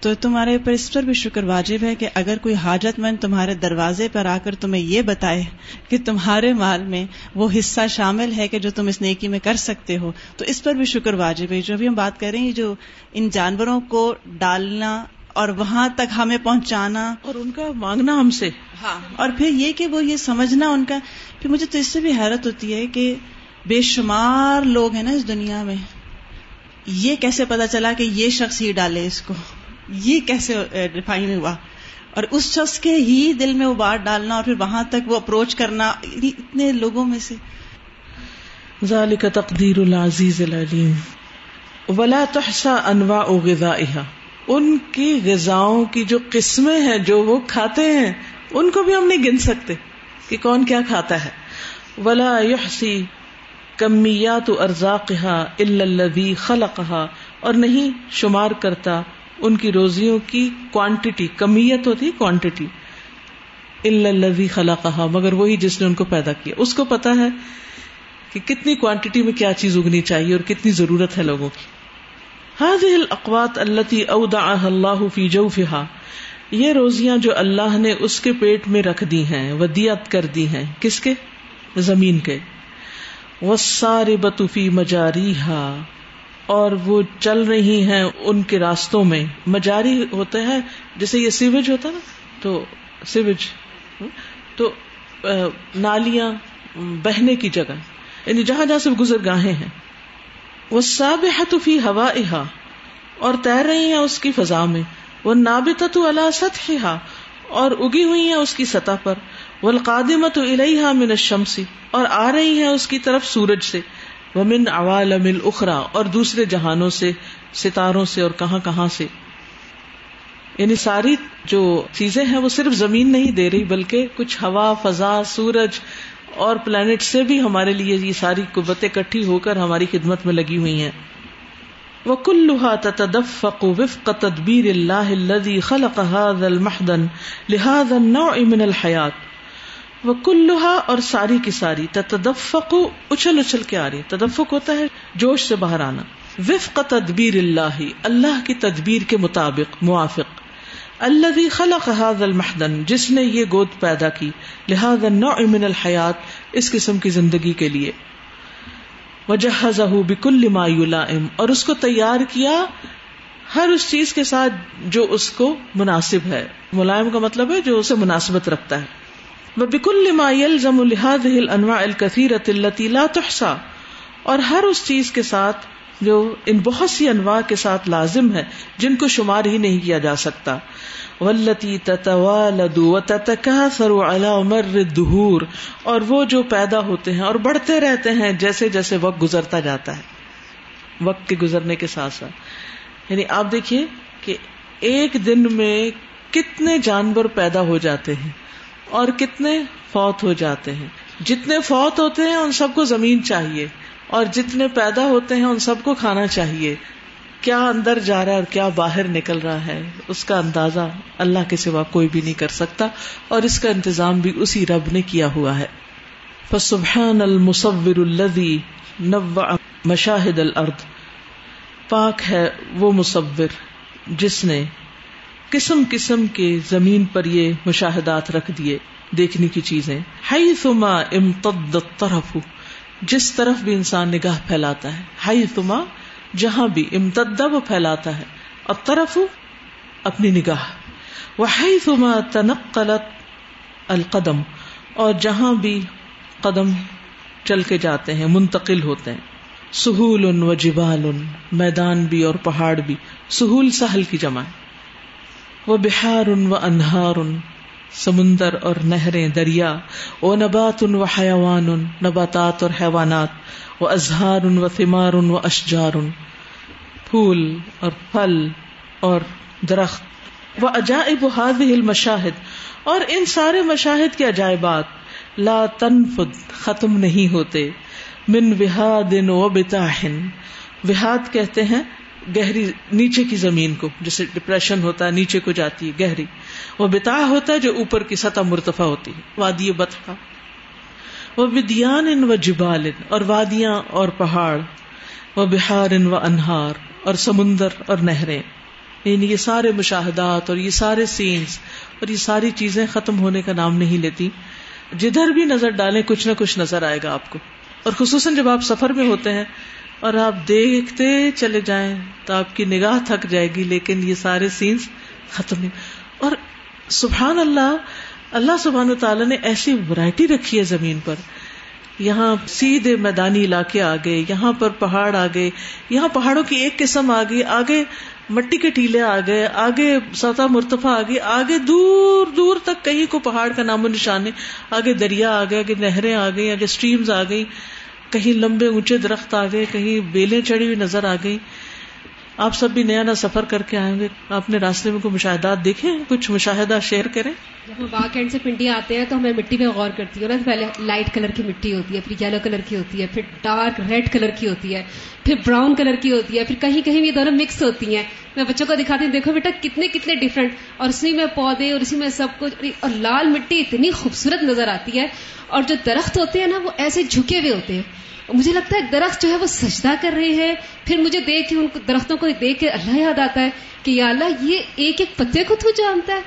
تو تمہارے اوپر اس پر بھی شکر واجب ہے کہ اگر کوئی حاجت مند تمہارے دروازے پر آ کر تمہیں یہ بتائے کہ تمہارے مال میں وہ حصہ شامل ہے کہ جو تم اس نیکی میں کر سکتے ہو، تو اس پر بھی شکر واجب ہے۔ جو بھی ہم بات کر رہے ہیں جو ان جانوروں کو ڈالنا اور وہاں تک ہمیں پہنچانا۔ اور ان کا مانگنا ہم سے۔ ہاں۔ اور پھر یہ کہ وہ یہ سمجھنا ان کا۔ پھر مجھے تو اس سے بھی حیرت ہوتی ہے کہ بے شمار لوگ ہیں نا اس دنیا میں۔ یہ کیسے پتا چلا کہ یہ شخص ہی ڈالے اس کو؟ یہ کیسے ڈیفائن ہوا؟ اور اس شخص کے ہی دل میں وہ بات ڈالنا اور پھر وہاں تک وہ اپروچ کرنا اتنے لوگوں میں سے۔ ذالک تقدیر العزیز العلیم۔ ولا تحسا انواع غذائها۔ ان کی غذاؤں کی جو قسمیں ہیں، جو وہ کھاتے ہیں، ان کو بھی ہم نہیں گن سکتے کہ کون کیا کھاتا ہے۔ ولا یحسی کمیات ارزاقہ الذی خلقها۔ اور نہیں شمار کرتا ان کی روزیوں کی کوانٹٹی کمیت ہوتی کوانٹٹی الذی خلقها۔ مگر وہی جس نے ان کو پیدا کیا۔ اس کو پتا ہے کہ کتنی کوانٹٹی میں کیا چیز اگنی چاہیے اور کتنی ضرورت ہے لوگوں کی۔ هذه الاقوات التي اودعها الله في جوفها، یہ روزیاں جو اللہ نے اس کے پیٹ میں رکھ دی ہیں، ودیت کر دی ہیں، کس کے؟ زمین کے۔ والساربۃ فی مجاریها اور وہ چل رہی ہیں ان کے راستوں میں۔ مجاری ہوتا ہے جیسے یہ سیوج ہوتا نا، تو سیوج، تو نالیاں بہنے کی جگہ یعنی جہاں جہاں سے گزر گاہیں ہیں۔ وہ ساب فی ہوا اور تیر رہی ہیں اس کی فضا میں وہ نابت اللہ سطح اور اگی ہوئی ہیں اس کی سطح پر وہ القادمت الحا من الشمسی اور آ رہی ہیں اس کی طرف سورج سے وہ من عوالم الاخرا اور دوسرے جہانوں سے، ستاروں سے، اور کہاں کہاں سے۔ یعنی ساری جو چیزیں ہیں وہ صرف زمین نہیں دے رہی، بلکہ کچھ ہوا، فضا، سورج اور پلانٹ سے بھی ہمارے لیے یہ ساری قبتیں کٹھی ہو کر ہماری خدمت میں لگی ہوئی ہیں۔ وہ کلوہا تدفق وفق تدبیر اللہ الذي خلق هذا المحدن لهذا النوع من الحیات وہ کلوہا اور ساری کی ساری تدفق اچھل اچھل کے آ رہی تدفق ہوتا ہے جوش سے باہر آنا۔ وفق تدبیر اللہ اللہ کی تدبیر کے مطابق، موافق۔ اللہ خلق هذا المحدن جس نے یہ گود پیدا کی، لہذا النوع من الحیات اس قسم کی زندگی کے لیے۔ وجہزہ بکل ما یلائم، اور اس کو تیار کیا ہر اس چیز کے ساتھ جو اس کو مناسب ہے۔ ملائم کا مطلب ہے جو اسے مناسبت رکھتا ہے۔ وہ بکل ما يلزم لهذه الانواع الكثيرة التي لا تحصى اور ہر اس چیز کے ساتھ جو ان بہت سی انواع کے ساتھ لازم ہے، جن کو شمار ہی نہیں کیا جا سکتا۔ ولتی تتوالد وتتکاثر على مر الدهور، اور وہ جو پیدا ہوتے ہیں اور بڑھتے رہتے ہیں جیسے جیسے وقت گزرتا جاتا ہے۔ وقت کے گزرنے کے ساتھ ساتھ۔ یعنی آپ دیکھیے کہ ایک دن میں کتنے جانور پیدا ہو جاتے ہیں اور کتنے فوت ہو جاتے ہیں۔ جتنے فوت ہوتے ہیں، ان سب کو زمین چاہیے۔ اور جتنے پیدا ہوتے ہیں ان سب کو کھانا چاہیے۔ کیا اندر جا رہا ہے اور کیا باہر نکل رہا ہے، اس کا اندازہ اللہ کے سوا کوئی بھی نہیں کر سکتا، اور اس کا انتظام بھی اسی رب نے کیا ہوا ہے۔ فسبحان المصور الذي نوع مشاہد الارض۔ پاک ہے وہ مصور، جس نے قسم قسم کے زمین پر یہ مشاہدات رکھ دیے، دیکھنے کی چیزیں۔ ہائی تما امتد طرف جس طرف بھی انسان نگاہ پھیلاتا ہے ہائی تما جہاں بھی امتدا وہ پھیلاتا ہے اور طرف اپنی نگاہ۔ وہ ہائی تما تنقلت القدم، اور جہاں بھی قدم چل کے جاتے ہیں، منتقل ہوتے ہیں۔ سہول ان و جبال ان میدان بھی اور پہاڑ بھی، سہول سہل کی جمع۔ وہ بہار ان و انہار ان سمندر اور نہریں دریا و نبات ان و حیوان ان نباتات اور حیوانات وہ اظہار ان و ثمار ان و اشجار ان پھول اور پھل اور درخت۔ وہ عجائب هذه المشاہد، اور ان سارے مشاہد کے عجائبات۔ لا تنفد، ختم نہیں ہوتے۔ من وہاد و بتاحن وہاد کہتے ہیں گہری، نیچے کی زمین کو جیسے ڈپریشن ہوتا ہے، نیچے کو جاتی ہے، گہری۔ وہ بتا ہوتا ہے جو اوپر کی سطح مرتفع ہوتی ہے، وادی بتفا وہ ودیان ان و جبال اور وادیاں اور پہاڑ۔ وہ بہار ان و انہار، اور سمندر اور نہریں۔ یعنی یہ سارے مشاہدات اور یہ سارے سینس اور یہ ساری چیزیں ختم ہونے کا نام نہیں لیتی۔ جدھر بھی نظر ڈالیں، کچھ نہ کچھ نظر آئے گا آپ کو۔ اور خصوصاً جب آپ سفر میں ہوتے ہیں اور آپ دیکھتے چلے جائیں، تو آپ کی نگاہ تھک جائے گی، لیکن یہ سارے سینس ختم نہیں اور سبحان اللہ اللہ سبحان تعالیٰ نے ایسی ورائٹی رکھی ہے زمین پر۔ یہاں سیدھے میدانی علاقے آ گئے، یہاں پر پہاڑ آ گئے، یہاں پہاڑوں کی ایک قسم آ گئی، آگے مٹی کے ٹیلے آ گئے، آگے سطح مرتفع آ گئی، آگے دور دور تک کہیں کو پہاڑ کا نام و نشان ہے۔ آگے دریا آ گئے، آگے نہریں آ گئی آگے اسٹریمز آ گئی کہیں لمبے اونچے درخت آ گئے، کہیں بیلیں چڑی ہوئی نظر آ گئی آپ سب بھی نیا نیا سفر کر کے آئیں گے۔ آپ نے راستے میں کوئی مشاہدات دیکھے کچھ مشاہدہ شیئر کریں؟ جب ہم باغ اینڈ سے پنڈی آتے ہیں تو ہمیں مٹی پہ غور کرتی ہوں نا پہلے لائٹ کلر کی مٹی ہوتی ہے، پھر یلو کلر کی ہوتی ہے، پھر ڈارک ریڈ کلر کی ہوتی ہے، پھر براؤن کلر کی ہوتی ہے، پھر کہیں کہیں یہ دونوں مکس ہوتی ہیں۔ میں بچوں کو دکھاتی ہوں، دیکھو بیٹا کتنے کتنے ڈفرنٹ اور اسی میں پودے اور اسی میں سب کچھ۔ اور لال مٹی اتنی خوبصورت نظر آتی ہے۔ اور جو درخت ہوتے ہیں نا، وہ ایسے جھکے ہوئے ہوتے ہیں۔ مجھے لگتا ہے درخت جو ہے وہ سجدہ کر رہے ہیں۔ پھر مجھے دیکھ کے ان درختوں کو دیکھ کے اللہ یاد آتا ہے کہ یا اللہ یہ ایک ایک پتے کو تو جانتا ہے۔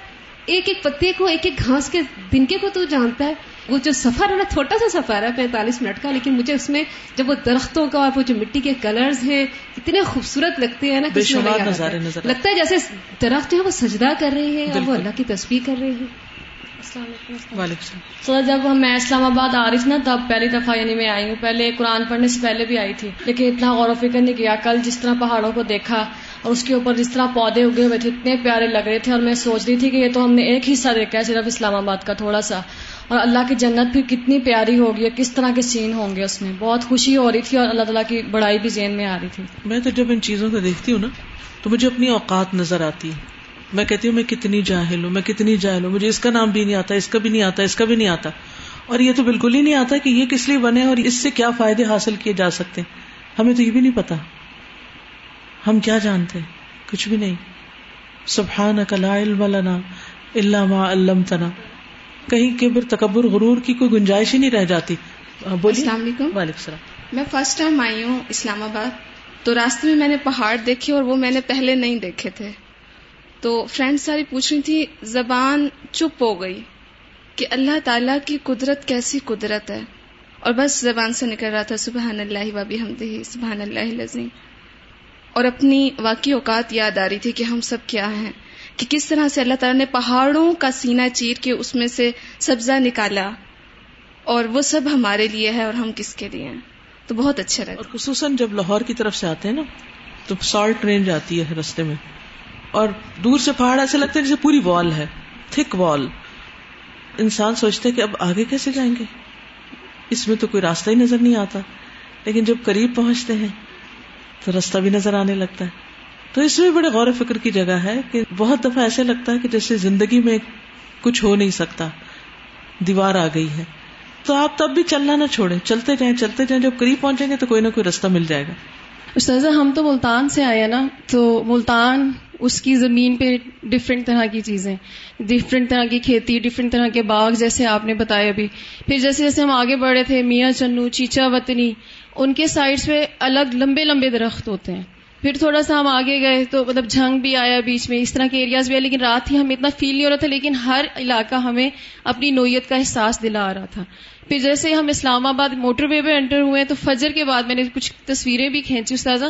ایک ایک پتے کو ایک ایک گھاس کے دنکے کو تو جانتا ہے۔ وہ جو سفر ہے نا چھوٹا سا سفر ہے پینتالیس منٹ کا لیکن مجھے اس میں جب وہ درختوں کا اور وہ جو مٹی کے کلرز ہیں اتنے خوبصورت لگتے ہیں نا لگتا ہے جیسے درخت جو ہے وہ سجدہ کر رہے ہیں اور وہ اللہ کی تصویر کر رہے ہیں۔ سر جب میں اسلام آباد آ رہی تھی نا تب پہلی دفعہ یعنی میں آئی ہوں۔ پہلے قرآن پڑھنے سے پہلے بھی آئی تھی۔ لیکن اتنا غور و فکر نہیں کیا۔ کل جس طرح پہاڑوں کو دیکھا اور اس کے اوپر جس طرح پودے اگے ہوئے تھے اتنے پیارے لگ رہے تھے۔ اور میں سوچ رہی تھی کہ یہ تو ہم نے ایک حصہ دیکھا ہے صرف اسلام آباد کا تھوڑا سا۔ اور اللہ کی جنت بھی کتنی پیاری ہوگی کس طرح کے سین ہوں گے اس میں۔ بہت خوشی ہو رہی تھی اور اللہ تعالیٰ کی بڑائی بھی ذہن میں آ رہی تھی۔ میں تو جب ان چیزوں کو دیکھتی ہوں نا تو مجھے اپنی اوقات نظر آتی ہے میں کہتی ہوں میں کتنی جاہل ہوں میں کتنی جاہل ہوں مجھے اس کا نام بھی نہیں آتا اس کا بھی نہیں آتا اس کا بھی نہیں آتا۔ اور یہ تو بالکل ہی نہیں آتا کہ یہ کس لیے بنے اور اس سے کیا فائدے حاصل کیے جا سکتے ہمیں تو یہ بھی نہیں پتا۔ ہم کیا جانتے کچھ بھی نہیں۔ سبحان کلا علم لنا اللہ ما علم تنا کہیں کبر تکبر غرور کی کوئی گنجائش ہی نہیں رہ جاتی۔ السلام علیکم۔ وعلیکم السلام۔ میں فرسٹ ٹائم آئی ہوں اسلام آباد۔ تو راستے میں میں نے پہاڑ دیکھے اور وہ میں نے پہلے نہیں دیکھے تھے۔ تو فرینڈ ساری پوچھ رہی تھی زبان چپ ہو گئی کہ اللہ تعالی کی قدرت کیسی قدرت ہے؟ اور بس زبان سے نکل رہا تھا سبحان اللہ وابی حمد ہی سبحان اللہ لذیم اور اپنی واقعی اوقات یاد آ رہی تھی کہ ہم سب کیا ہیں کہ کس طرح سے اللہ تعالیٰ نے پہاڑوں کا سینہ چیر کے اس میں سے سبزہ نکالا۔ اور وہ سب ہمارے لیے ہے اور ہم کس کے لیے ہیں؟ تو بہت اچھا رہتا اور خصوصاً جب لاہور کی طرف سے آتے ہیں نا تو سالٹ رینج آتی ہے رستے میں۔ اور دور سے پہاڑ ایسے لگتے ہیں جیسے پوری وال ہے، تھک وال۔ انسان سوچتے کہ اب آگے کیسے جائیں گے؟ اس میں تو کوئی راستہ ہی نظر نہیں آتا۔ لیکن جب قریب پہنچتے ہیں، تو راستہ بھی نظر آنے لگتا ہے۔ تو اس میں بڑے غور و فکر کی جگہ ہے کہ بہت دفعہ ایسے لگتا ہے کہ جیسے زندگی میں کچھ ہو نہیں سکتا۔ دیوار آ گئی ہے۔ تو آپ تب بھی چلنا نہ چھوڑیں۔ چلتے جائیں چلتے جائیں۔ جب قریب پہنچیں گے تو کوئی نہ کوئی راستہ مل جائے گا۔ استاذہ، ہم تو ملتان سے آئے نا۔ تو ملتان اس کی زمین پہ ڈفرینٹ طرح کی چیزیں ڈفرینٹ طرح کی کھیتی ڈفرینٹ طرح کے باغ جیسے آپ نے بتایا ابھی۔ پھر جیسے جیسے ہم آگے بڑھے تھے، میاں چنو، چیچا وطنی، ان کے سائڈس پہ الگ لمبے لمبے درخت ہوتے ہیں۔ پھر تھوڑا سا ہم آگے گئے تو مطلب جھنگ بھی آیا بیچ میں، اس طرح کے ایریاز بھی آئے، لیکن رات ہی ہمیں اتنا فیل نہیں ہو رہا تھا، لیکن ہر علاقہ ہمیں اپنی نوعیت کا احساس دلا آ رہا تھا۔ پھر جیسے ہم اسلام آباد موٹر وے پہ انٹر ہوئے تو فجر کے بعد میں نے کچھ تصویریں بھی کھینچی استاذہ۔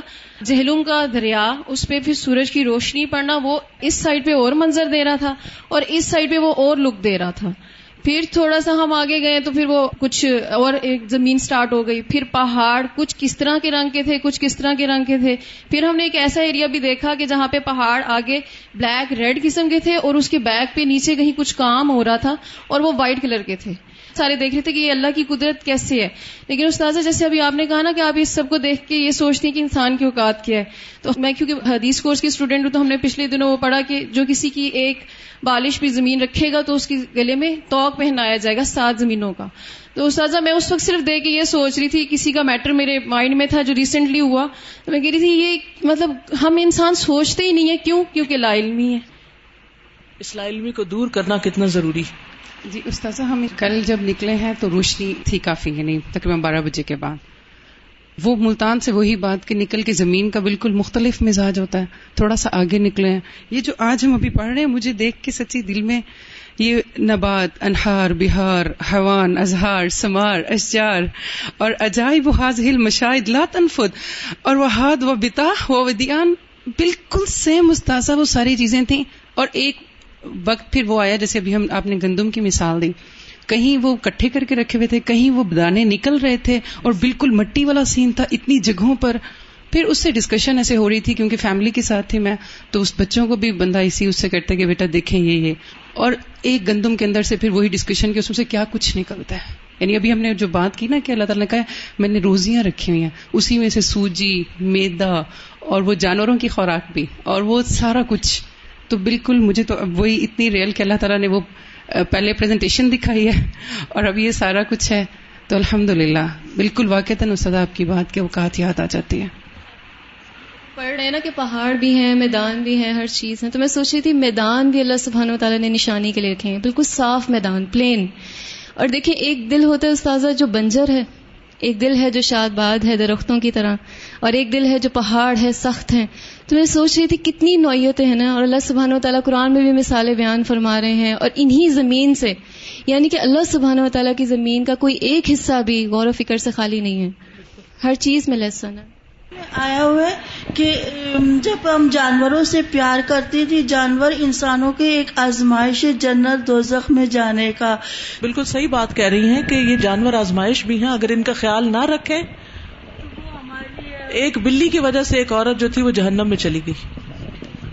جہلوم کا دریا، اس پہ پھر سورج کی روشنی پڑنا وہ اس سائڈ پہ اور منظر دے رہا تھا اور اس سائڈ پہ وہ اور لک دے رہا تھا۔ پھر تھوڑا سا ہم آگے گئے تو پھر وہ کچھ اور ایک زمین سٹارٹ ہو گئی، پھر پہاڑ، کچھ کس طرح کے رنگ کے تھے، کچھ کس طرح کے رنگ کے تھے۔ پھر ہم نے ایک ایسا ایریا بھی دیکھا کہ جہاں پہ پہاڑ آگے بلیک ریڈ قسم کے تھے اور اس کے بیک پہ نیچے کہیں کچھ کام ہو رہا تھا اور وہ وائٹ کلر کے تھے۔ سارے دیکھ رہے تھے کہ یہ اللہ کی قدرت کیسے ہے۔ لیکن استاذہ، جیسے ابھی آپ نے کہا نا کہ آپ اس سب کو دیکھ کے یہ سوچتی ہیں کہ انسان کی اوقات کیا ہے۔ تو میں کیونکہ حدیث کورس کی اسٹوڈنٹ ہوں تو ہم نے پچھلے دنوں وہ پڑھا کہ جو کسی کی ایک بالش بھی زمین رکھے گا تو اس کی گلے میں توق پہنایا جائے گا سات زمینوں کا۔ تو استاذہ، میں اس وقت صرف دیکھ کے یہ سوچ رہی تھی، کسی کا میٹر میرے مائنڈ میں تھا جو ریسنٹلی ہوا۔ تو میں کہہ رہی تھی، یہ مطلب ہم انسان سوچتے ہی نہیں ہے کیوں؟ کیونکہ لا علمی ہے۔ اس لا علمی کو دور کرنا کتنا ضروری جی استاذہ، ہم کل جب نکلے ہیں تو روشنی تھی کافی یعنی تقریباً بارہ بجے کے بعد۔ وہ ملتان سے وہی بات کہ نکل کے زمین کا بالکل مختلف مزاج ہوتا ہے، تھوڑا سا آگے نکلے ہیں۔ یہ جو آج ہم ابھی پڑھ رہے ہیں، مجھے دیکھ کے سچی دل میں یہ نبات، انہار، بہار حوان اظہار، سمار، اشجار اور اجائب و حاضل مشاہد، لا تنفد اور وہ ہاد و بتا و ودیان، بالکل سیم استاذہ، وہ ساری چیزیں تھیں۔ اور ایک وقت پھر وہ آیا، جیسے ابھی ہم آپ نے گندم کی مثال دی۔ کہیں وہ کٹھے کر کے رکھے ہوئے تھے، کہیں وہ دانے نکل رہے تھے اور بالکل مٹی والا سین تھا اتنی جگہوں پر۔ پھر اس سے ڈسکشن ایسے ہو رہی تھی کیونکہ فیملی کے ساتھ تھی میں، تو اس بچوں کو بھی بندہ اسی اس سے کرتے کہ بیٹا دیکھیں یہ یہ۔ اور ایک گندم کے اندر سے پھر وہی ڈسکشن کی اس میں سے کیا کچھ نکلتا ہے۔ یعنی ابھی ہم نے جو بات کی نا کہ اللہ تعالیٰ نے کہا میں نے روزیاں رکھی ہوئی ہیں۔ اسی میں سے سوجی، میدا اور وہ جانوروں کی خوراک بھی اور وہ سارا کچھ۔ تو بالکل مجھے تو وہی اتنی ریئل کہ اللہ تعالیٰ نے وہ پہلے پریزنٹیشن دکھائی ہے اور اب یہ سارا کچھ ہے۔ تو الحمد للہ بالکل واقع سدا آپ کی بات کے اوقات یاد آ جاتی ہے پڑھ رہے نا کہ پہاڑ بھی ہیں، میدان بھی ہیں، ہر چیز ہے تو میں سوچ رہی تھی، میدان بھی اللہ سبحانہ و تعالیٰ نے نشانی کے لیے رکھے ہیں۔ بالکل صاف میدان پلین اور دیکھیں، ایک دل ہوتا ہے استاذہ جو بنجر ہے۔ ایک دل ہے جو شاد باد ہے، درختوں کی طرح۔ اور ایک دل ہے جو پہاڑ ہے، سخت ہے تو میں سوچ رہی تھی کتنی نوعیتیں ہیں نا اور اللہ سبحانہ و تعالیٰ قرآن میں بھی مثالیں بیان فرما رہے ہیں اور انہی زمین سے یعنی کہ اللہ سبحانہ و تعالیٰ کی زمین کا کوئی ایک حصہ بھی غور و فکر سے خالی نہیں ہے۔ ہر چیز میں لیسن ہے۔ آیا ہوا ہے کہ جب ہم جانوروں سے پیار کرتے تھے جانور انسانوں کے ایک آزمائش جنت دوزخ میں جانے کا۔ بالکل صحیح بات کہہ رہی ہیں کہ یہ جانور آزمائش بھی ہیں اگر ان کا خیال نہ رکھیں ایک بلی کی وجہ سے ایک عورت جو تھی وہ جہنم میں چلی گئی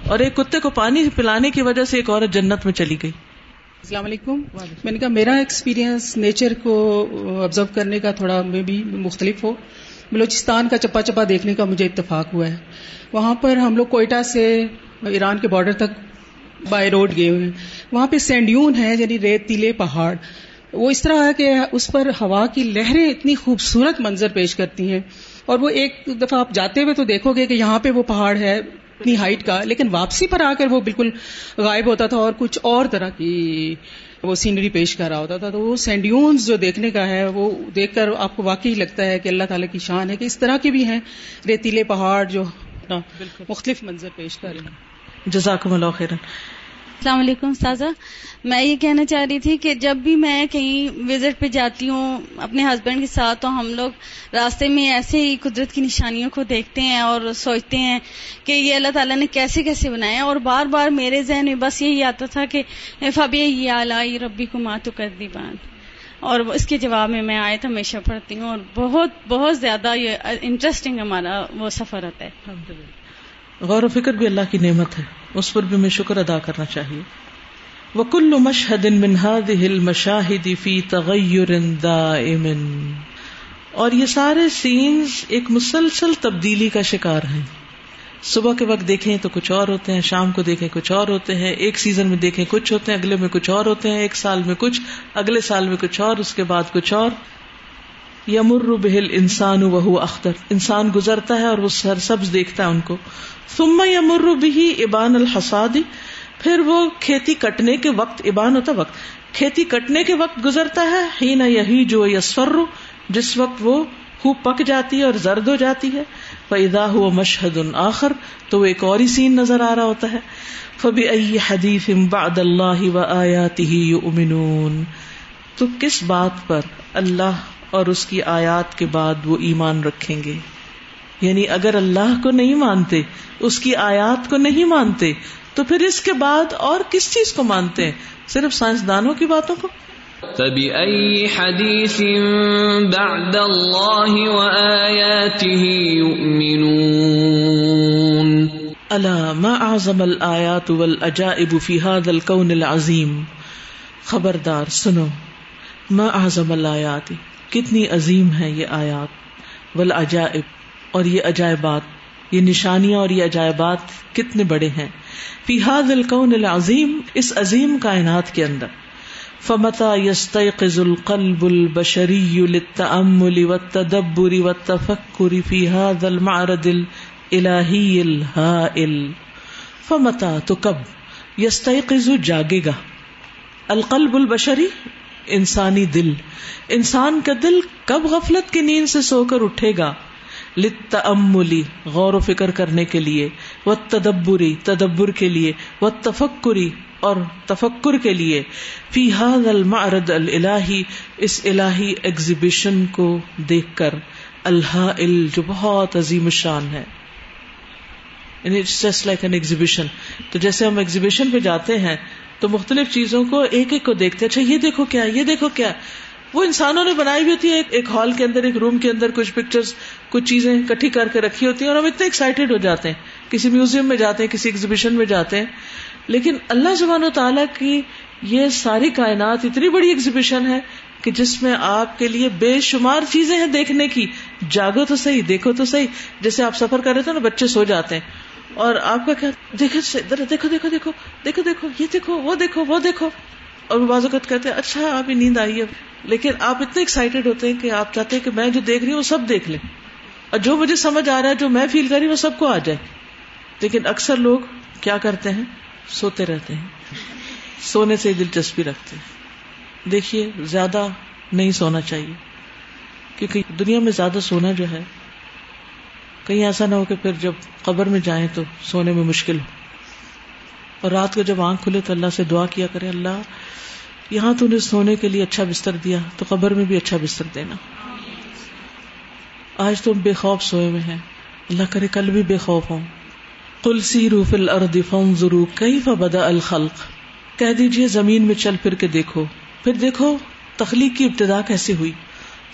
اور ایک کتے کو پانی پلانے کی وجہ سے ایک عورت جنت میں چلی گئی السلام علیکم۔ میں نے کہا میرا ایکسپیرینس نیچر کو آبزرو کرنے کا تھوڑا میں بھی مختلف ہو بلوچستان کا چپا چپا دیکھنے کا مجھے اتفاق ہوا ہے۔ وہاں پر ہم لوگ کوئٹہ سے ایران کے بارڈر تک بائی روڈ گئے ہوئے وہاں پہ سینڈیون ہے یعنی ریتیلے پہاڑ۔ وہ اس طرح ہے کہ اس پر ہوا کی لہریں اتنی خوبصورت منظر پیش کرتی ہیں۔ اور وہ ایک دفعہ آپ جاتے ہوئے تو دیکھو گے کہ یہاں پہ وہ پہاڑ ہے اتنی ہائٹ کا لیکن واپسی پر آ کر وہ بالکل غائب ہوتا تھا اور کچھ اور طرح کی وہ سینری پیش کر رہا ہوتا تھا۔ تو وہ سینڈیونز جو دیکھنے کا ہے وہ دیکھ کر آپ کو واقعی لگتا ہے کہ اللہ تعالیٰ کی شان ہے کہ اس طرح کے بھی ہیں۔ ریتیلے پہاڑ جو مختلف منظر پیش کر رہے ہیں۔ جزاکم اللہ خیرن۔ السلام علیکم سازا میں یہ کہنا چاہ رہی تھی کہ جب بھی میں کہیں وزٹ پہ جاتی ہوں اپنے ہسبینڈ کے ساتھ تو ہم لوگ راستے میں ایسے ہی قدرت کی نشانیوں کو دیکھتے ہیں اور سوچتے ہیں کہ یہ اللہ تعالیٰ نے کیسے کیسے بنایا اور بار بار میرے ذہن میں بس یہی آتا تھا کہ فبی یہ آلائی ربی کو ماتو کر دی بان اور اس کے جواب میں میں آیت ہمیشہ پڑھتی ہوں اور بہت بہت زیادہ یہ انٹرسٹنگ ہمارا وہ سفر ہوتا ہے۔ غور و فکر بھی اللہ کی نعمت ہے۔ اس پر بھی ہمیں شکر ادا کرنا چاہیے۔ وکل مشہد من هذه المشاہد فی تغیر اور یہ سارے سینز ایک مسلسل تبدیلی کا شکار ہیں۔ صبح کے وقت دیکھیں تو کچھ اور ہوتے ہیں، شام کو دیکھیں کچھ اور ہوتے ہیں، ایک سیزن میں دیکھیں کچھ ہوتے ہیں، اگلے میں کچھ اور ہوتے ہیں، ایک سال میں کچھ، اگلے سال میں کچھ اور، اس کے بعد کچھ اور۔ یمر بہل انسان وہ اختر۔ انسان گزرتا ہے اور وہ سر سبز دیکھتا ہے ان کو۔ ثم یمر بھی ابان الحسادی پھر وہ کھیتی کٹنے کے وقت، ابان ہوتا وقت، کھیتی کٹنے کے وقت گزرتا ہے ہی نہ یہی جو یسفر، جس وقت وہ خوب پک جاتی ہے اور زرد ہو جاتی ہے فیدا ہوا مشہد آخر، تو وہ ایک اور ہی سین نظر آ رہا ہوتا ہے فبی ائی حدیث بعد اللہ و آیاتی یؤمنون تو کس بات پر اللہ اور اس کی آیات کے بعد وہ ایمان رکھیں گے؟ یعنی اگر اللہ کو نہیں مانتے اس کی آیات کو نہیں مانتے تو پھر اس کے بعد اور کس چیز کو مانتے ہیں؟ صرف سائنسدانوں کی باتوں کو؟ فبأي حديث بعد الله وآياته يؤمنون؟ ألا ما أعظم الآيات والأجائب في هذا الكون العظيم خبردار سنو ما أعظم الآيات کتنی عظیم ہے یہ آیات؟ والعجائب. اور یہ عجائبات، یہ نشانیاں اور یہ عجائبات کتنے بڑے ہیں۔ فی هذا العظیم، اس عظیم کائنات کے اندر۔ فمتا يستيقظ القلب البشري للتأمل والتدبر والتفكر في هذا المعرض الإلهي الهائل فمتا تو کب؟ يستيقظ جاگے گا۔ القلب البشری، انسانی دل۔ انسان کا دل کب غفلت کی نیند سے سو کر اٹھے گا؟ لتأملی غور و فکر کرنے کے لیے و تدبری تدبر کے لیے و تفکری اور تفکر کے لیے۔ فی حاض المعرض الہی اس الہی ایگزیبیشن کو دیکھ کر اللہ جو بہت عظیم شان ہے۔ لائک این ایگزیبیشن تو جیسے ہم ایگزیبیشن پہ جاتے ہیں، تو مختلف چیزوں کو ایک ایک کو دیکھتے اچھا یہ دیکھو کیا، یہ دیکھو کیا۔ وہ انسانوں نے بنائی بھی ہوتی ہے، ایک ہال کے اندر، ایک روم کے اندر کچھ پکچرز کچھ چیزیں کٹھی کر کے رکھی ہوتی ہیں اور ہم اتنے ایکسائٹیڈ ہو جاتے ہیں۔ کسی میوزیم میں جاتے ہیں، کسی ایگزیبیشن میں جاتے ہیں۔ لیکن اللہ زبان و تعالیٰ کی یہ ساری کائنات اتنی بڑی ایگزیبیشن ہے کہ جس میں آپ کے لیے بے شمار چیزیں ہیں دیکھنے کی۔ جاگو تو صحیح، دیکھو تو صحیح۔ جیسے آپ سفر کر رہے تھے نا، بچے سو جاتے ہیں۔ اور آپ کا کیا؟ دیکھو دیکھو دیکھو دیکھو دیکھو دیکھو، یہ دیکھو، وہ دیکھو وہ دیکھو۔ اور بعض اوقات کہتے ہیں اچھا آپ ہی نیند آئی ہے لیکن آپ اتنے ایکسائٹیڈ ہوتے ہیں کہ آپ چاہتے ہیں کہ میں جو دیکھ رہی ہوں وہ سب دیکھ لیں۔ اور جو مجھے سمجھ آ رہا ہے، جو میں فیل کر رہی ہوں وہ سب کو آ جائے۔ لیکن اکثر لوگ کیا کرتے ہیں؟ سوتے رہتے ہیں۔ سونے سے دلچسپی رکھتے ہیں۔ دیکھیے، زیادہ نہیں سونا چاہیے۔ کیونکہ دنیا میں زیادہ سونا جو ہے، کہیں ایسا نہ ہو کہ پھر جب قبر میں جائیں تو سونے میں مشکل ہو۔ اور رات کو جب آنکھ کھلے تو اللہ سے دعا کیا کرے، اللہ، یہاں تو نے سونے کے لیے اچھا بستر دیا، تو قبر میں بھی اچھا بستر دینا۔ آج تو بے خوف سوئے ہوئے ہیں۔ اللہ کرے کل بھی بے خوف ہوں۔ کل سی روف الرد فنظروا کیف بدا الخلق۔ کہہ دیجیے زمین میں چل پھر کے دیکھو۔ پھر دیکھو، تخلیق کی ابتدا کیسے ہوئی۔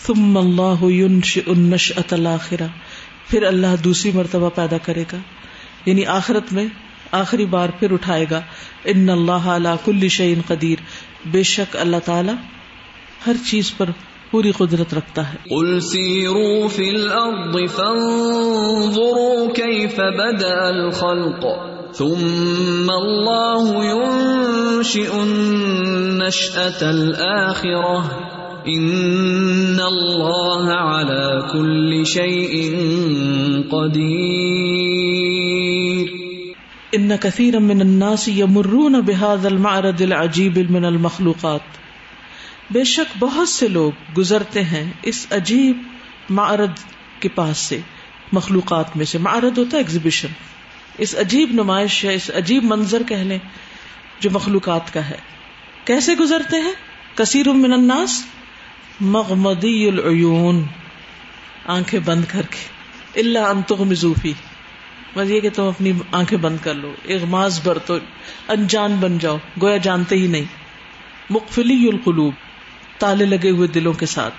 ثم اللہ ينشئ النشأة الاخرہ پھر اللہ دوسری مرتبہ پیدا کرے گا۔ یعنی آخرت میں آخری بار پھر اٹھائے گا۔ ان اللہ علی کل شعین قدیر۔ بے شک اللہ تعالی ہر چیز پر پوری قدرت رکھتا ہے۔ قل سیروا فی الارض فانظروا کیف بدأ الخلق ثم اللہ ينشئ النشأة الآخرة ان اللہ على كل شيء قدیر۔ ان كثيرا من الناس يمرون بهذا المعرض العجيب من المخلوقات۔ بے شک بہت سے لوگ گزرتے ہیں اس عجیب معرض کے پاس سے، مخلوقات میں سے۔ معرض ہوتا ہے ایگزیبیشن اس عجیب نمائش ہے، اس عجیب منظر کہہ لیں جو مخلوقات کا ہے۔ کیسے گزرتے ہیں؟ کثیر من الناس۔ مغمدی العیون۔ آنکھیں بند کر کے۔ اللہ انتغمزوفی بس یہ کہ تم اپنی آنکھیں بند کر لو اغماز بر تو انجان بن جاؤ، گویا جانتے ہی نہیں۔ مقفلی القلوب، تالے لگے ہوئے دلوں کے ساتھ۔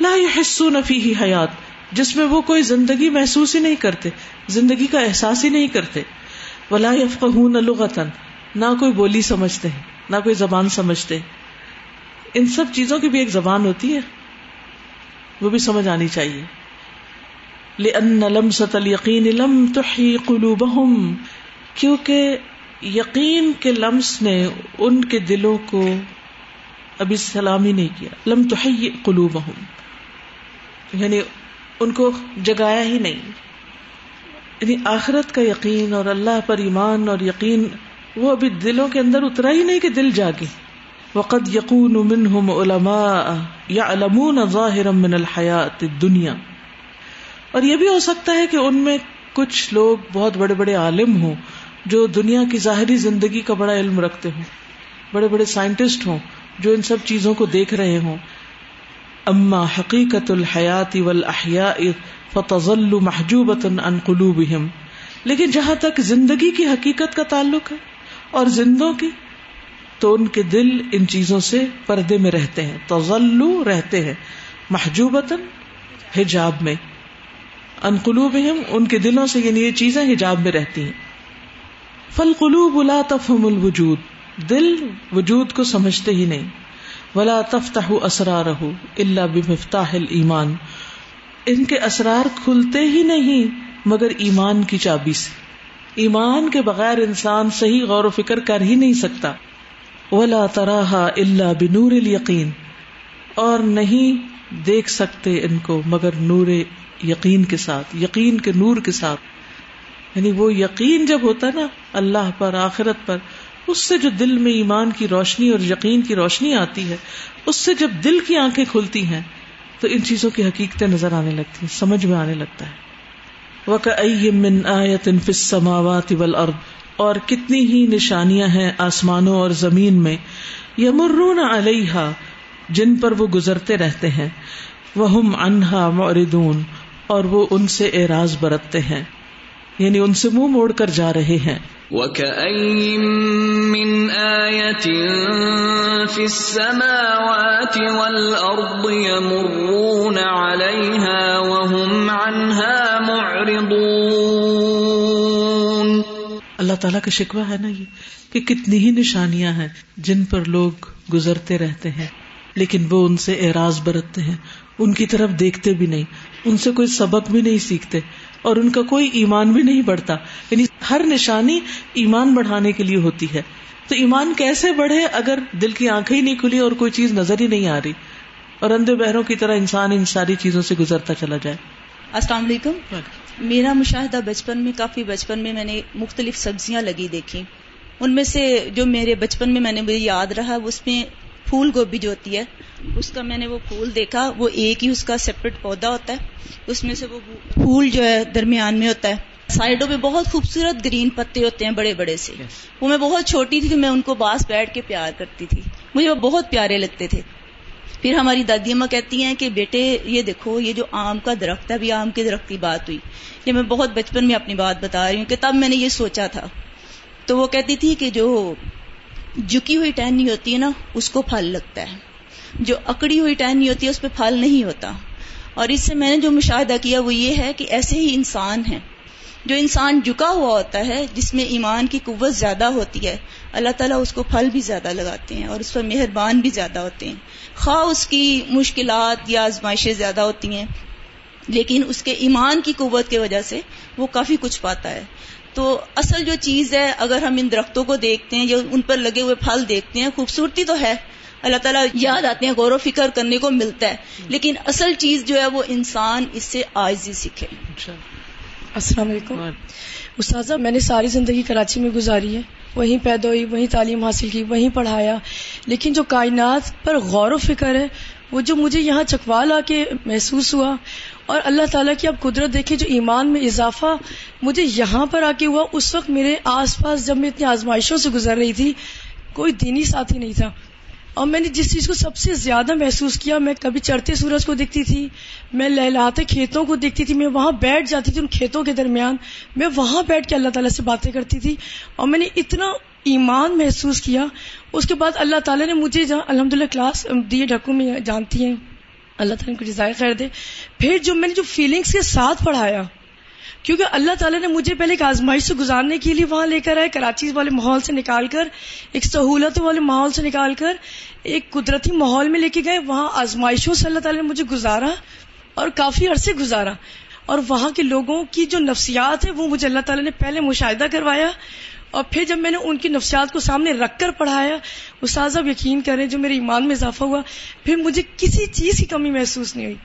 لا حصو نفی ہی حیات، جس میں وہ کوئی زندگی محسوس ہی نہیں کرتے، زندگی کا احساس ہی نہیں کرتے۔ ولا یفقہون لغتن نہ کوئی بولی سمجھتے ہیں، نہ کوئی زبان سمجھتے ان سب چیزوں کی بھی ایک زبان ہوتی ہے، وہ بھی سمجھ آنی چاہیے۔ لِأَنَّ لَمْسَةَ الْيَقِينِ لَمْ تُحِي قُلُوبَهُمْ، کیونکہ یقین کے لمس نے ان کے دلوں کو ابھی سلامی نہیں کیا۔ لم تحی قلوبہم یعنی ان کو جگایا ہی نہیں۔ یعنی آخرت کا یقین اور اللہ پر ایمان اور یقین، وہ ابھی دلوں کے اندر اترا ہی نہیں کہ دل جاگے۔ وقد یقون منہم علماء یعلمون ظاہرا من الحیات الدنیا اور یہ بھی ہو سکتا ہے کہ ان میں کچھ لوگ بہت بڑے بڑے عالم ہوں جو دنیا کی ظاہری زندگی کا بڑا علم رکھتے ہوں، بڑے بڑے سائنٹسٹ ہوں جو ان سب چیزوں کو دیکھ رہے ہوں۔ اما حقیقت الحیات والاحیاء فتظل محجوبۃ عن قلوبہم۔ لیکن جہاں تک زندگی کی حقیقت کا تعلق ہے اور زندوں کی، تو ان کے دل ان چیزوں سے پردے میں رہتے ہیں۔ تزلو رہتے ہیں محجوبتن حجاب میں۔ ان قلوبہم، ان کے دلوں سے یعنی یہ چیزیں حجاب میں رہتی ہیں۔ فل قلوب لا تفہم الوجود، دل وجود کو سمجھتے ہی نہیں۔ ولا تفتح اسرار اللہ بمفتاح ایمان ان کے اسرار کھلتے ہی نہیں، مگر ایمان کی چابی سے۔ ایمان کے بغیر انسان صحیح غور و فکر کر ہی نہیں سکتا۔ ولا تراہا اللہ بنور یقین اور نہیں دیکھ سکتے ان کو، مگر نور یقین کے ساتھ، یقین کے نور کے ساتھ۔ یعنی وہ یقین جب ہوتا ہے نا اللہ پر، آخرت پر، اس سے جو دل میں ایمان کی روشنی اور یقین کی روشنی آتی ہے، اس سے جب دل کی آنکھیں کھلتی ہیں، تو ان چیزوں کی حقیقتیں نظر آنے لگتی ہیں، سمجھ میں آنے لگتا ہے۔ من آیت فی السماوات والارض اور کتنی ہی نشانیاں ہیں آسمانوں اور زمین میں، یمرون علیہا جن پر وہ گزرتے رہتے ہیں۔ وہم انہا معرضون۔ اور وہ ان سے اعراض برتتے ہیں یعنی ان سے منہ موڑ کر جا رہے ہیں۔ وَكَأَيِّن مِّنْ فِي السَّمَاوَاتِ وَالْأَرْضِ يَمُرُّونَ عَلَيْهَا وَهُمْ عَنْهَا مُعْرِضُونَ۔ اللہ تعالیٰ کا شکوہ ہے نا یہ کہ کتنی ہی نشانیاں ہیں جن پر لوگ گزرتے رہتے ہیں لیکن وہ ان سے اعراض برتتے ہیں۔ ان کی طرف دیکھتے بھی نہیں ان سے کوئی سبق بھی نہیں سیکھتے اور ان کا کوئی ایمان بھی نہیں بڑھتا۔ یعنی ہر نشانی ایمان بڑھانے کے لیے ہوتی ہے۔ تو ایمان کیسے بڑھے اگر دل کی آنکھیں ہی نہیں کھلی اور کوئی چیز نظر ہی نہیں آ رہی اور اندھے بہروں کی طرح انسان ان ساری چیزوں سے گزرتا چلا جائے؟ السلام علیکم۔ میرا مشاہدہ بچپن میں کافی بچپن میں میں نے مختلف سبزیاں لگی دیکھی۔ ان میں سے جو میرے بچپن میں میں نے مجھے یاد رہا اس میں پھول گوبھی جو ہوتی ہے اس کا میں نے وہ پھول دیکھا وہ ایک ہی اس کا سیپریٹ پودا ہوتا ہے۔ اس میں سے وہ پھول جو ہے درمیان میں ہوتا ہے۔ سائڈوں پہ بہت خوبصورت گرین پتے ہوتے ہیں بڑے بڑے سے۔ وہ میں بہت چھوٹی تھی میں ان کو باس بیٹھ کے پیار کرتی تھی۔ مجھے وہ بہت پیارے لگتے تھے۔ پھر ہماری دادی اماں کہتی ہیں کہ بیٹے یہ دیکھو یہ جو آم کا درخت ہے ابھی آم کے درخت کی بات ہوئی۔ یہ میں بہت بچپن میں اپنی بات بتا رہی ہوں کہ تب میں نے یہ سوچا تھا۔ تو وہ کہتی تھی کہ جو جھکی ہوئی ٹہنی ہوتی ہے نا، اس کو پھل لگتا ہے۔ جو اکڑی ہوئی ٹہنی ہوتی ہے، اس پہ پھل نہیں ہوتا۔ اور اس سے میں نے جو مشاہدہ کیا، وہ یہ ہے کہ ایسے ہی انسان ہیں۔ جو انسان جھکا ہوا ہوتا ہے، جس میں ایمان کی قوت زیادہ ہوتی ہے، اللہ تعالیٰ اس کو پھل بھی زیادہ لگاتے ہیں اور اس پر مہربان بھی زیادہ ہوتے ہیں۔ خواہ اس کی مشکلات یا آزمائشیں زیادہ ہوتی ہیں، لیکن اس کے ایمان کی قوت کی وجہ سے وہ کافی کچھ پاتا ہے۔ تو اصل جو چیز ہے اگر ہم ان درختوں کو دیکھتے ہیں یا ان پر لگے ہوئے پھل دیکھتے ہیں خوبصورتی تو ہے۔ اللہ تعالیٰ یاد آتے ہیں غور و فکر کرنے کو ملتا ہے۔ لیکن اصل چیز جو ہے وہ انسان اس سے آئزی سیکھے۔ السلام علیکم۔ استاذہ میں نے ساری زندگی کراچی میں گزاری ہے۔ وہیں پیدا ہوئی وہیں تعلیم حاصل کی وہیں پڑھایا۔ لیکن جو کائنات پر غور و فکر ہے وہ جو مجھے یہاں چکوال آ کے محسوس ہوا اور اللہ تعالیٰ کی اب قدرت دیکھیں جو ایمان میں اضافہ مجھے یہاں پر آ کے ہوا، اس وقت میرے آس پاس جب میں اتنی آزمائشوں سے گزر رہی تھی، کوئی دینی ساتھی نہیں تھا۔ اور میں نے جس چیز کو سب سے زیادہ محسوس کیا، میں کبھی چڑھتے سورج کو دیکھتی تھی، میں لہلاتے کھیتوں کو دیکھتی تھی، میں وہاں بیٹھ جاتی تھی ان کھیتوں کے درمیان۔ میں وہاں بیٹھ کے اللہ تعالیٰ سے باتیں کرتی تھی اور میں نے اتنا ایمان محسوس کیا۔ اس کے بعد اللہ تعالیٰ نے مجھے جہاں الحمد للہ کلاس دی ڈاکو میں، جانتی ہیں۔ اللہ تعالیٰ نے جزائر خیر دے۔ پھر جو میں نے جو فیلنگس کے ساتھ پڑھایا، کیونکہ اللہ تعالیٰ نے مجھے پہلے ایک آزمائش سے گزارنے کے لیے وہاں لے کر آئے، کراچی والے ماحول سے نکال کر، ایک سہولت والے ماحول سے نکال کر، ایک قدرتی ماحول میں لے کے گئے۔ وہاں آزمائشوں سے اللہ تعالیٰ نے مجھے گزارا اور کافی عرصے گزارا۔ اور وہاں کے لوگوں کی جو نفسیات ہے وہ مجھے اللہ تعالیٰ نے پہلے مشاہدہ کروایا۔ اور پھر جب میں نے ان کی نفسیات کو سامنے رکھ کر پڑھایا استاذ اب یقین کریں جو میرے ایمان میں اضافہ ہوا پھر مجھے کسی چیز کی کمی محسوس نہیں ہوئی۔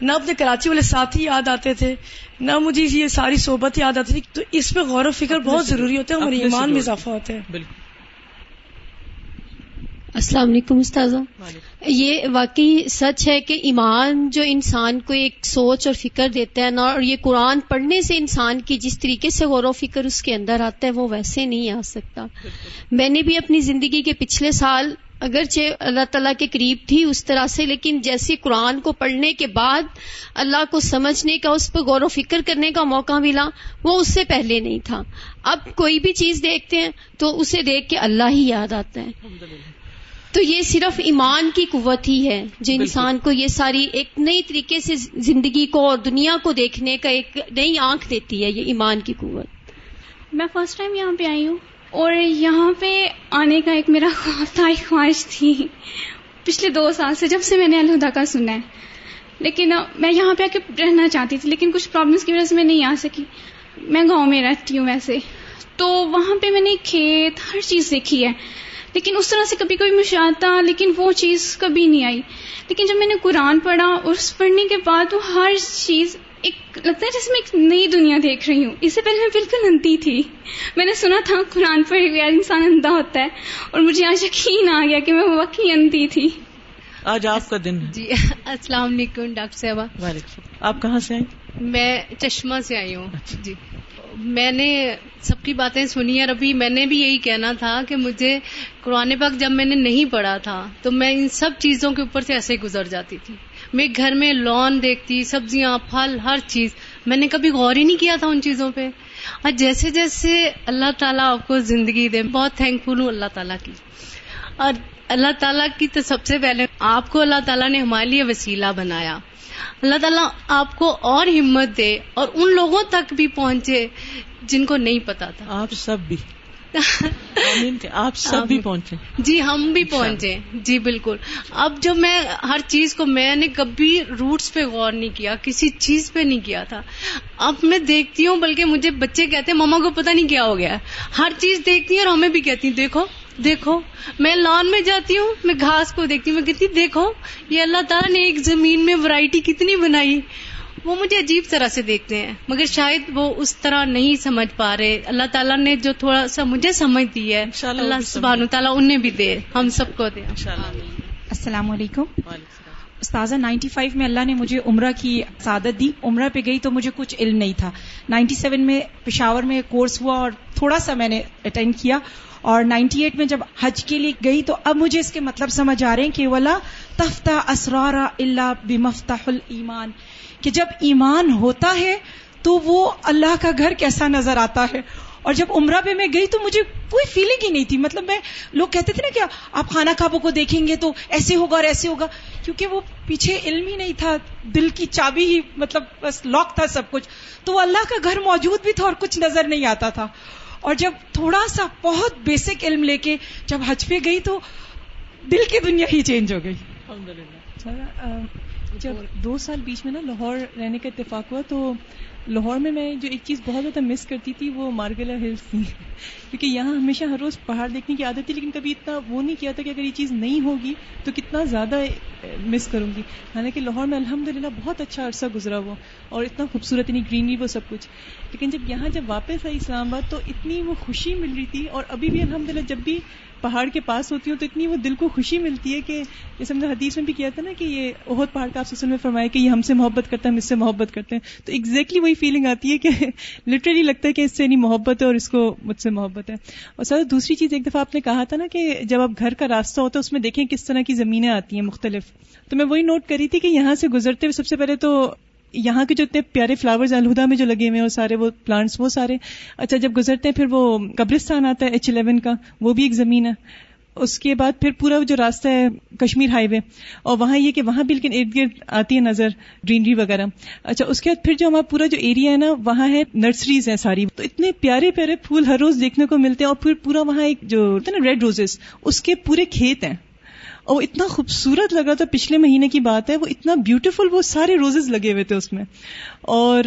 نہ اپنے کراچی والے ساتھی یاد آتے تھے نہ مجھے یہ ساری صحبت یاد آتی تھی۔ تو اس پہ غور و فکر بہت ضروری ہوتا ہے ہمارے ایمان میں اضافہ ہوتا ہے السلام علیکم استاذہ۔ یہ واقعی سچ ہے کہ ایمان جو انسان کو ایک سوچ اور فکر دیتا ہے نا اور یہ قرآن پڑھنے سے انسان کی جس طریقے سے غور و فکر اس کے اندر آتا ہے وہ ویسے نہیں آ سکتا۔ میں نے بھی اپنی زندگی کے پچھلے سال اگرچہ اللہ تعالیٰ کے قریب تھی اس طرح سے لیکن جیسے قرآن کو پڑھنے کے بعد اللہ کو سمجھنے کا اس پہ غور و فکر کرنے کا موقع ملا وہ اس سے پہلے نہیں تھا۔ اب کوئی بھی چیز دیکھتے ہیں تو اسے دیکھ کے اللہ ہی یاد آتا ہے۔ تو یہ صرف ایمان کی قوت ہی ہے جو انسان کو یہ ساری ایک نئی طریقے سے زندگی کو اور دنیا کو دیکھنے کا ایک نئی آنکھ دیتی ہے یہ ایمان کی قوت۔ میں فرسٹ ٹائم یہاں پہ آئی ہوں اور یہاں پہ آنے کا ایک میرا خواب تھا ایک خواہش تھی۔ پچھلے دو سال سے جب سے میں نے الہدا کا سنا ہے۔ لیکن میں یہاں پہ آ کے رہنا چاہتی تھی لیکن کچھ پرابلمس کی وجہ سے میں نہیں آ سکی۔ میں گاؤں میں رہتی ہوں ویسے۔ تو وہاں پہ میں نے کھیت ہر چیز دیکھی ہے۔ لیکن اس طرح سے کبھی کبھی مجھے آتا لیکن وہ چیز کبھی نہیں آئی۔ لیکن جب میں نے قرآن پڑھا اور اس پڑھنے کے بعد وہ ہر چیز ایک لگتا ہے جیسے میں ایک نئی دنیا دیکھ رہی ہوں۔ اس سے پہلے میں بالکل اندھی تھی۔ میں نے سنا تھا قرآن پڑھے ہوئے انسان اندھا ہوتا ہے اور مجھے آج یقین آ گیا کہ میں واقعی اندھی تھی۔ آج آپ کا دن جی السلام علیکم ڈاکٹر صاحبہ۔ آپ کہاں سے آئیں میں چشمہ سے آئی ہوں۔ اچھا۔ جی۔ میں نے سب کی باتیں سنی اور ابھی میں نے بھی یہی کہنا تھا کہ مجھے قرآن پاک جب میں نے نہیں پڑھا تھا تو میں ان سب چیزوں کے اوپر سے ایسے گزر جاتی تھی۔ میں گھر میں لون دیکھتی، سبزیاں، پھل، ہر چیز۔ میں نے کبھی غور ہی نہیں کیا تھا ان چیزوں پہ۔ اور جیسے جیسے اللہ تعالیٰ آپ کو زندگی دے بہت تھینک فل ہوں اللہ تعالیٰ کی۔ اور اللہ تعالیٰ کی تو سب سے پہلے آپ کو اللہ تعالیٰ نے ہمارے لیے وسیلہ بنایا۔ اللہ تعالیٰ آپ کو اور ہمت دے اور ان لوگوں تک بھی پہنچے جن کو نہیں پتا تھا۔ آپ سب بھی۔ [laughs] آپ سب بھی پہنچے۔ جی ہم بھی پہنچے۔ جی بالکل۔ اب جو میں ہر چیز کو میں نے کبھی روٹس پہ غور نہیں کیا کسی چیز پہ نہیں کیا تھا۔ اب میں دیکھتی ہوں بلکہ مجھے بچے کہتے ہیں ماما کو پتا نہیں کیا ہو گیا۔ ہر چیز دیکھتی ہوں اور ہمیں بھی کہتی ہوں دیکھو۔ دیکھو میں لان میں جاتی ہوں میں گھاس کو دیکھتی ہوں میں کہتی دیکھو یہ اللہ تعالیٰ نے ایک زمین میں ورائٹی کتنی بنائی۔ وہ مجھے عجیب طرح سے دیکھتے ہیں مگر شاید وہ اس طرح نہیں سمجھ پا رہے۔ اللہ تعالیٰ نے جو تھوڑا سا مجھے سمجھ دی ہے اللہ سبحان تعالیٰ انہیں بھی دے ہم سب کو دے۔ السلام علیکم۔ استاذہ نائنٹی فائیو میں اللہ نے مجھے عمرہ کی سعادت دی۔ عمرہ پہ گئی تو مجھے کچھ علم نہیں تھا۔ نائنٹی سیون میں پشاور میں کورس ہوا اور تھوڑا سا میں نے اٹینڈ کیا۔ اور نائنٹی ایٹ میں جب حج کے لیے گئی تو اب مجھے اس کے مطلب سمجھ آ رہے ہیں کہ ولا تفتہ اسرارا اللہ بمفتاح المان کہ جب ایمان ہوتا ہے تو وہ اللہ کا گھر کیسا نظر آتا ہے۔ اور جب عمرہ پہ میں گئی تو مجھے کوئی فیلنگ ہی نہیں تھی۔ مطلب میں، لوگ کہتے تھے نا کہ آپ کھانا کھابوں کو دیکھیں گے تو ایسے ہوگا اور ایسے ہوگا، کیونکہ وہ پیچھے علم ہی نہیں تھا، دل کی چابی ہی مطلب بس لاک تھا سب کچھ۔ تو وہ اللہ کا گھر موجود بھی تھا اور کچھ نظر نہیں آتا تھا۔ اور جب تھوڑا سا بہت بیسک علم لے کے جب حج پہ گئی تو دل کی دنیا ہی چینج ہو گئی۔ جب دو سال بیچ میں نا لاہور رہنے کا اتفاق ہوا تو لاہور میں میں جو ایک چیز بہت زیادہ مس کرتی تھی وہ مارگلا ہلس تھی۔ کیونکہ یہاں ہمیشہ ہر روز پہاڑ دیکھنے کی عادت تھی، لیکن کبھی اتنا وہ نہیں کیا تھا کہ اگر یہ چیز نہیں ہوگی تو کتنا زیادہ مس کروں گی۔ حالانکہ لاہور میں الحمد بہت اچھا عرصہ گزرا ہوا اور اتنا خوبصورت، اتنی گرینری وہ سب کچھ۔ لیکن جب یہاں جب واپس آئی اسلام آباد تو اتنی وہ خوشی مل رہی تھی اور ابھی بھی الحمد جب بھی پہاڑ کے پاس ہوتی ہوں تو اتنی وہ دل کو خوشی ملتی ہے کہ جیسے ہم نے حدیث میں بھی کیا تھا نا کہ یہ بہت پہاڑ کا آپ میں فرمایا کہ یہ ہم سے محبت کرتا ہے، ہم اس سے محبت کرتے ہیں۔ تو ایگزیکٹلی وہی فیلنگ آتی ہے کہ [laughs] لٹرلی لگتا ہے کہ اس سے نہیں محبت ہے اور اس کو مجھ سے محبت ہے۔ اور سر دوسری چیز، ایک دفعہ آپ نے کہا تھا نا کہ جب آپ گھر کا راستہ ہوتا ہے، اس میں دیکھیں کس طرح کی زمینیں آتی ہیں مختلف۔ تو میں وہی نوٹ کری تھی کہ یہاں سے گزرتے ہوئے سب سے پہلے تو یہاں کے جو اتنے پیارے فلاورز الہدا میں جو لگے ہوئے ہیں سارے وہ پلانٹس وہ سارے۔ اچھا جب گزرتے ہیں، پھر وہ قبرستان آتا ہے ایچ الیون کا، وہ بھی ایک زمین ہے۔ اس کے بعد پھر پورا جو راستہ ہے کشمیر ہائی وے اور وہاں یہ کہ وہاں بھی لیکن ارد گرد آتی ہے نظر گرینری وغیرہ۔ اچھا اس کے بعد پھر جو ہمارا پورا جو ایریا ہے نا، وہاں ہے نرسریز ہیں ساری۔ تو اتنے پیارے پیارے پھول ہر روز دیکھنے کو ملتے ہیں اور پھر پورا وہاں ایک جو ہوتا ہے نا ریڈ روزز اس کے پورے کھیت ہیں۔ اور وہ اتنا خوبصورت لگا تھا، پچھلے مہینے کی بات ہے، وہ اتنا بیوٹیفل وہ سارے روزز لگے ہوئے تھے اس میں۔ اور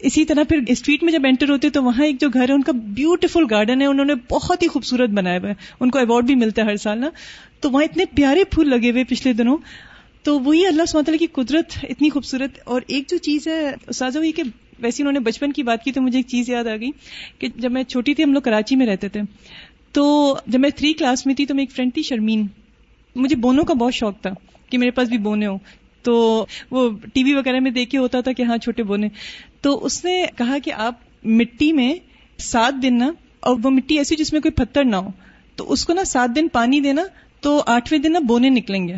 اسی طرح پھر اسٹریٹ میں جب انٹر ہوتے تو وہاں ایک جو گھر ہے، ان کا بیوٹیفل گارڈن ہے، انہوں نے بہت ہی خوبصورت بنایا ہوا ہے۔ ان کو ایوارڈ بھی ملتا ہے ہر سال نا۔ تو وہاں اتنے پیارے پھول لگے ہوئے پچھلے دنوں۔ تو وہی اللہ سمت کی قدرت اتنی خوبصورت۔ اور ایک جو چیز ہے سازا ہوئی کہ ویسے انہوں نے بچپن کی بات کی تو مجھے ایک چیز یاد آ گئی کہ جب میں چھوٹی تھی، ہم لوگ کراچی میں رہتے تھے۔ تو جب میں تھری کلاس میں تھی تو میں ایک فرینڈ تھی، شرمین۔ مجھے بونوں کا بہت شوق تھا کہ میرے پاس بھی بونے ہوں۔ تو وہ ٹی وی وغیرہ میں دیکھ کے ہوتا تھا کہ ہاں چھوٹے بونے۔ تو اس نے کہا کہ آپ مٹی میں سات دن نا، اور وہ مٹی ایسی جس میں کوئی پتھر نہ ہو۔ تو اس کو نا سات دن پانی دینا، تو آٹھویں دن نا بونے نکلیں گے۔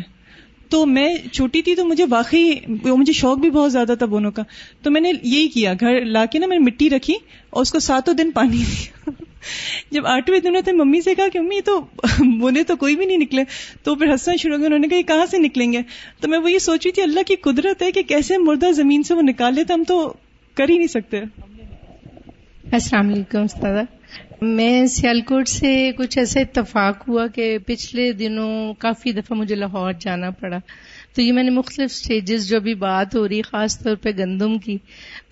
تو میں چھوٹی تھی تو مجھے واقعی مجھے شوق بھی بہت زیادہ تھا بونوں کا۔ تو میں نے یہی کیا، گھر لا کے نا میں نے مٹی رکھی اور اس کو ساتوں دن پانی دیا۔ جب آٹھویں دن ہوتے ممی سے کہا کہ امی تو [laughs] بونے تو کوئی بھی نہیں نکلے۔ تو پھر ہنسنا شروع ہو گیا انہوں نے کہا یہ کہاں سے نکلیں گے؟ تو میں وہ یہ سوچی تھی، اللہ کی قدرت ہے کہ کیسے مردہ زمین سے وہ نکال لیتے ہم تو کر ہی نہیں سکتے۔ السلام علیکم استاد میں سیالکوٹ سے کچھ ایسا اتفاق ہوا کہ پچھلے دنوں کافی دفعہ مجھے لاہور جانا پڑا۔ تو یہ میں نے مختلف سٹیجز جو ابھی بات ہو رہی، خاص طور پہ گندم کی۔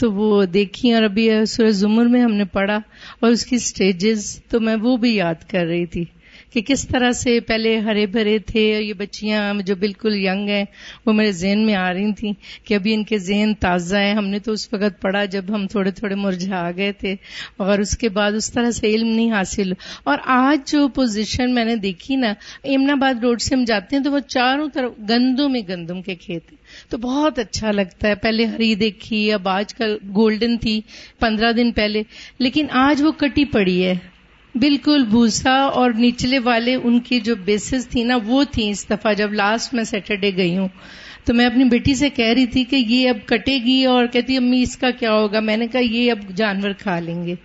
تو وہ دیکھی اور ابھی سورج زمر میں ہم نے پڑھا اور اس کی سٹیجز تو میں وہ بھی یاد کر رہی تھی۔ کہ کس طرح سے پہلے ہرے بھرے تھے اور یہ بچیاں جو بالکل ینگ ہیں، وہ میرے ذہن میں آ رہی تھیں کہ ابھی ان کے ذہن تازہ ہیں۔ ہم نے تو اس وقت پڑھا جب ہم تھوڑے تھوڑے مرجھا گئے تھے اور اس کے بعد اس طرح سے علم نہیں حاصل۔ اور آج جو پوزیشن میں نے دیکھی نا امن آباد روڈ سے ہم جاتے ہیں تو وہ چاروں طرف گندم میں گندم کے کھیت تو بہت اچھا لگتا ہے۔ پہلے ہری دیکھی، اب آج کل گولڈن تھی، پندرہ دن پہلے۔ لیکن آج وہ کٹی پڑی ہے۔ بالکل بھوسا اور نچلے والے ان کی جو بیسز تھی نا وہ تھی اس دفعہ جب لاسٹ میں سیٹرڈے گئی ہوں۔ تو میں اپنی بیٹی سے کہہ رہی تھی کہ یہ اب کٹے گی اور کہتی امی اس کا کیا ہوگا؟ میں نے کہا یہ اب جانور کھا لیں گے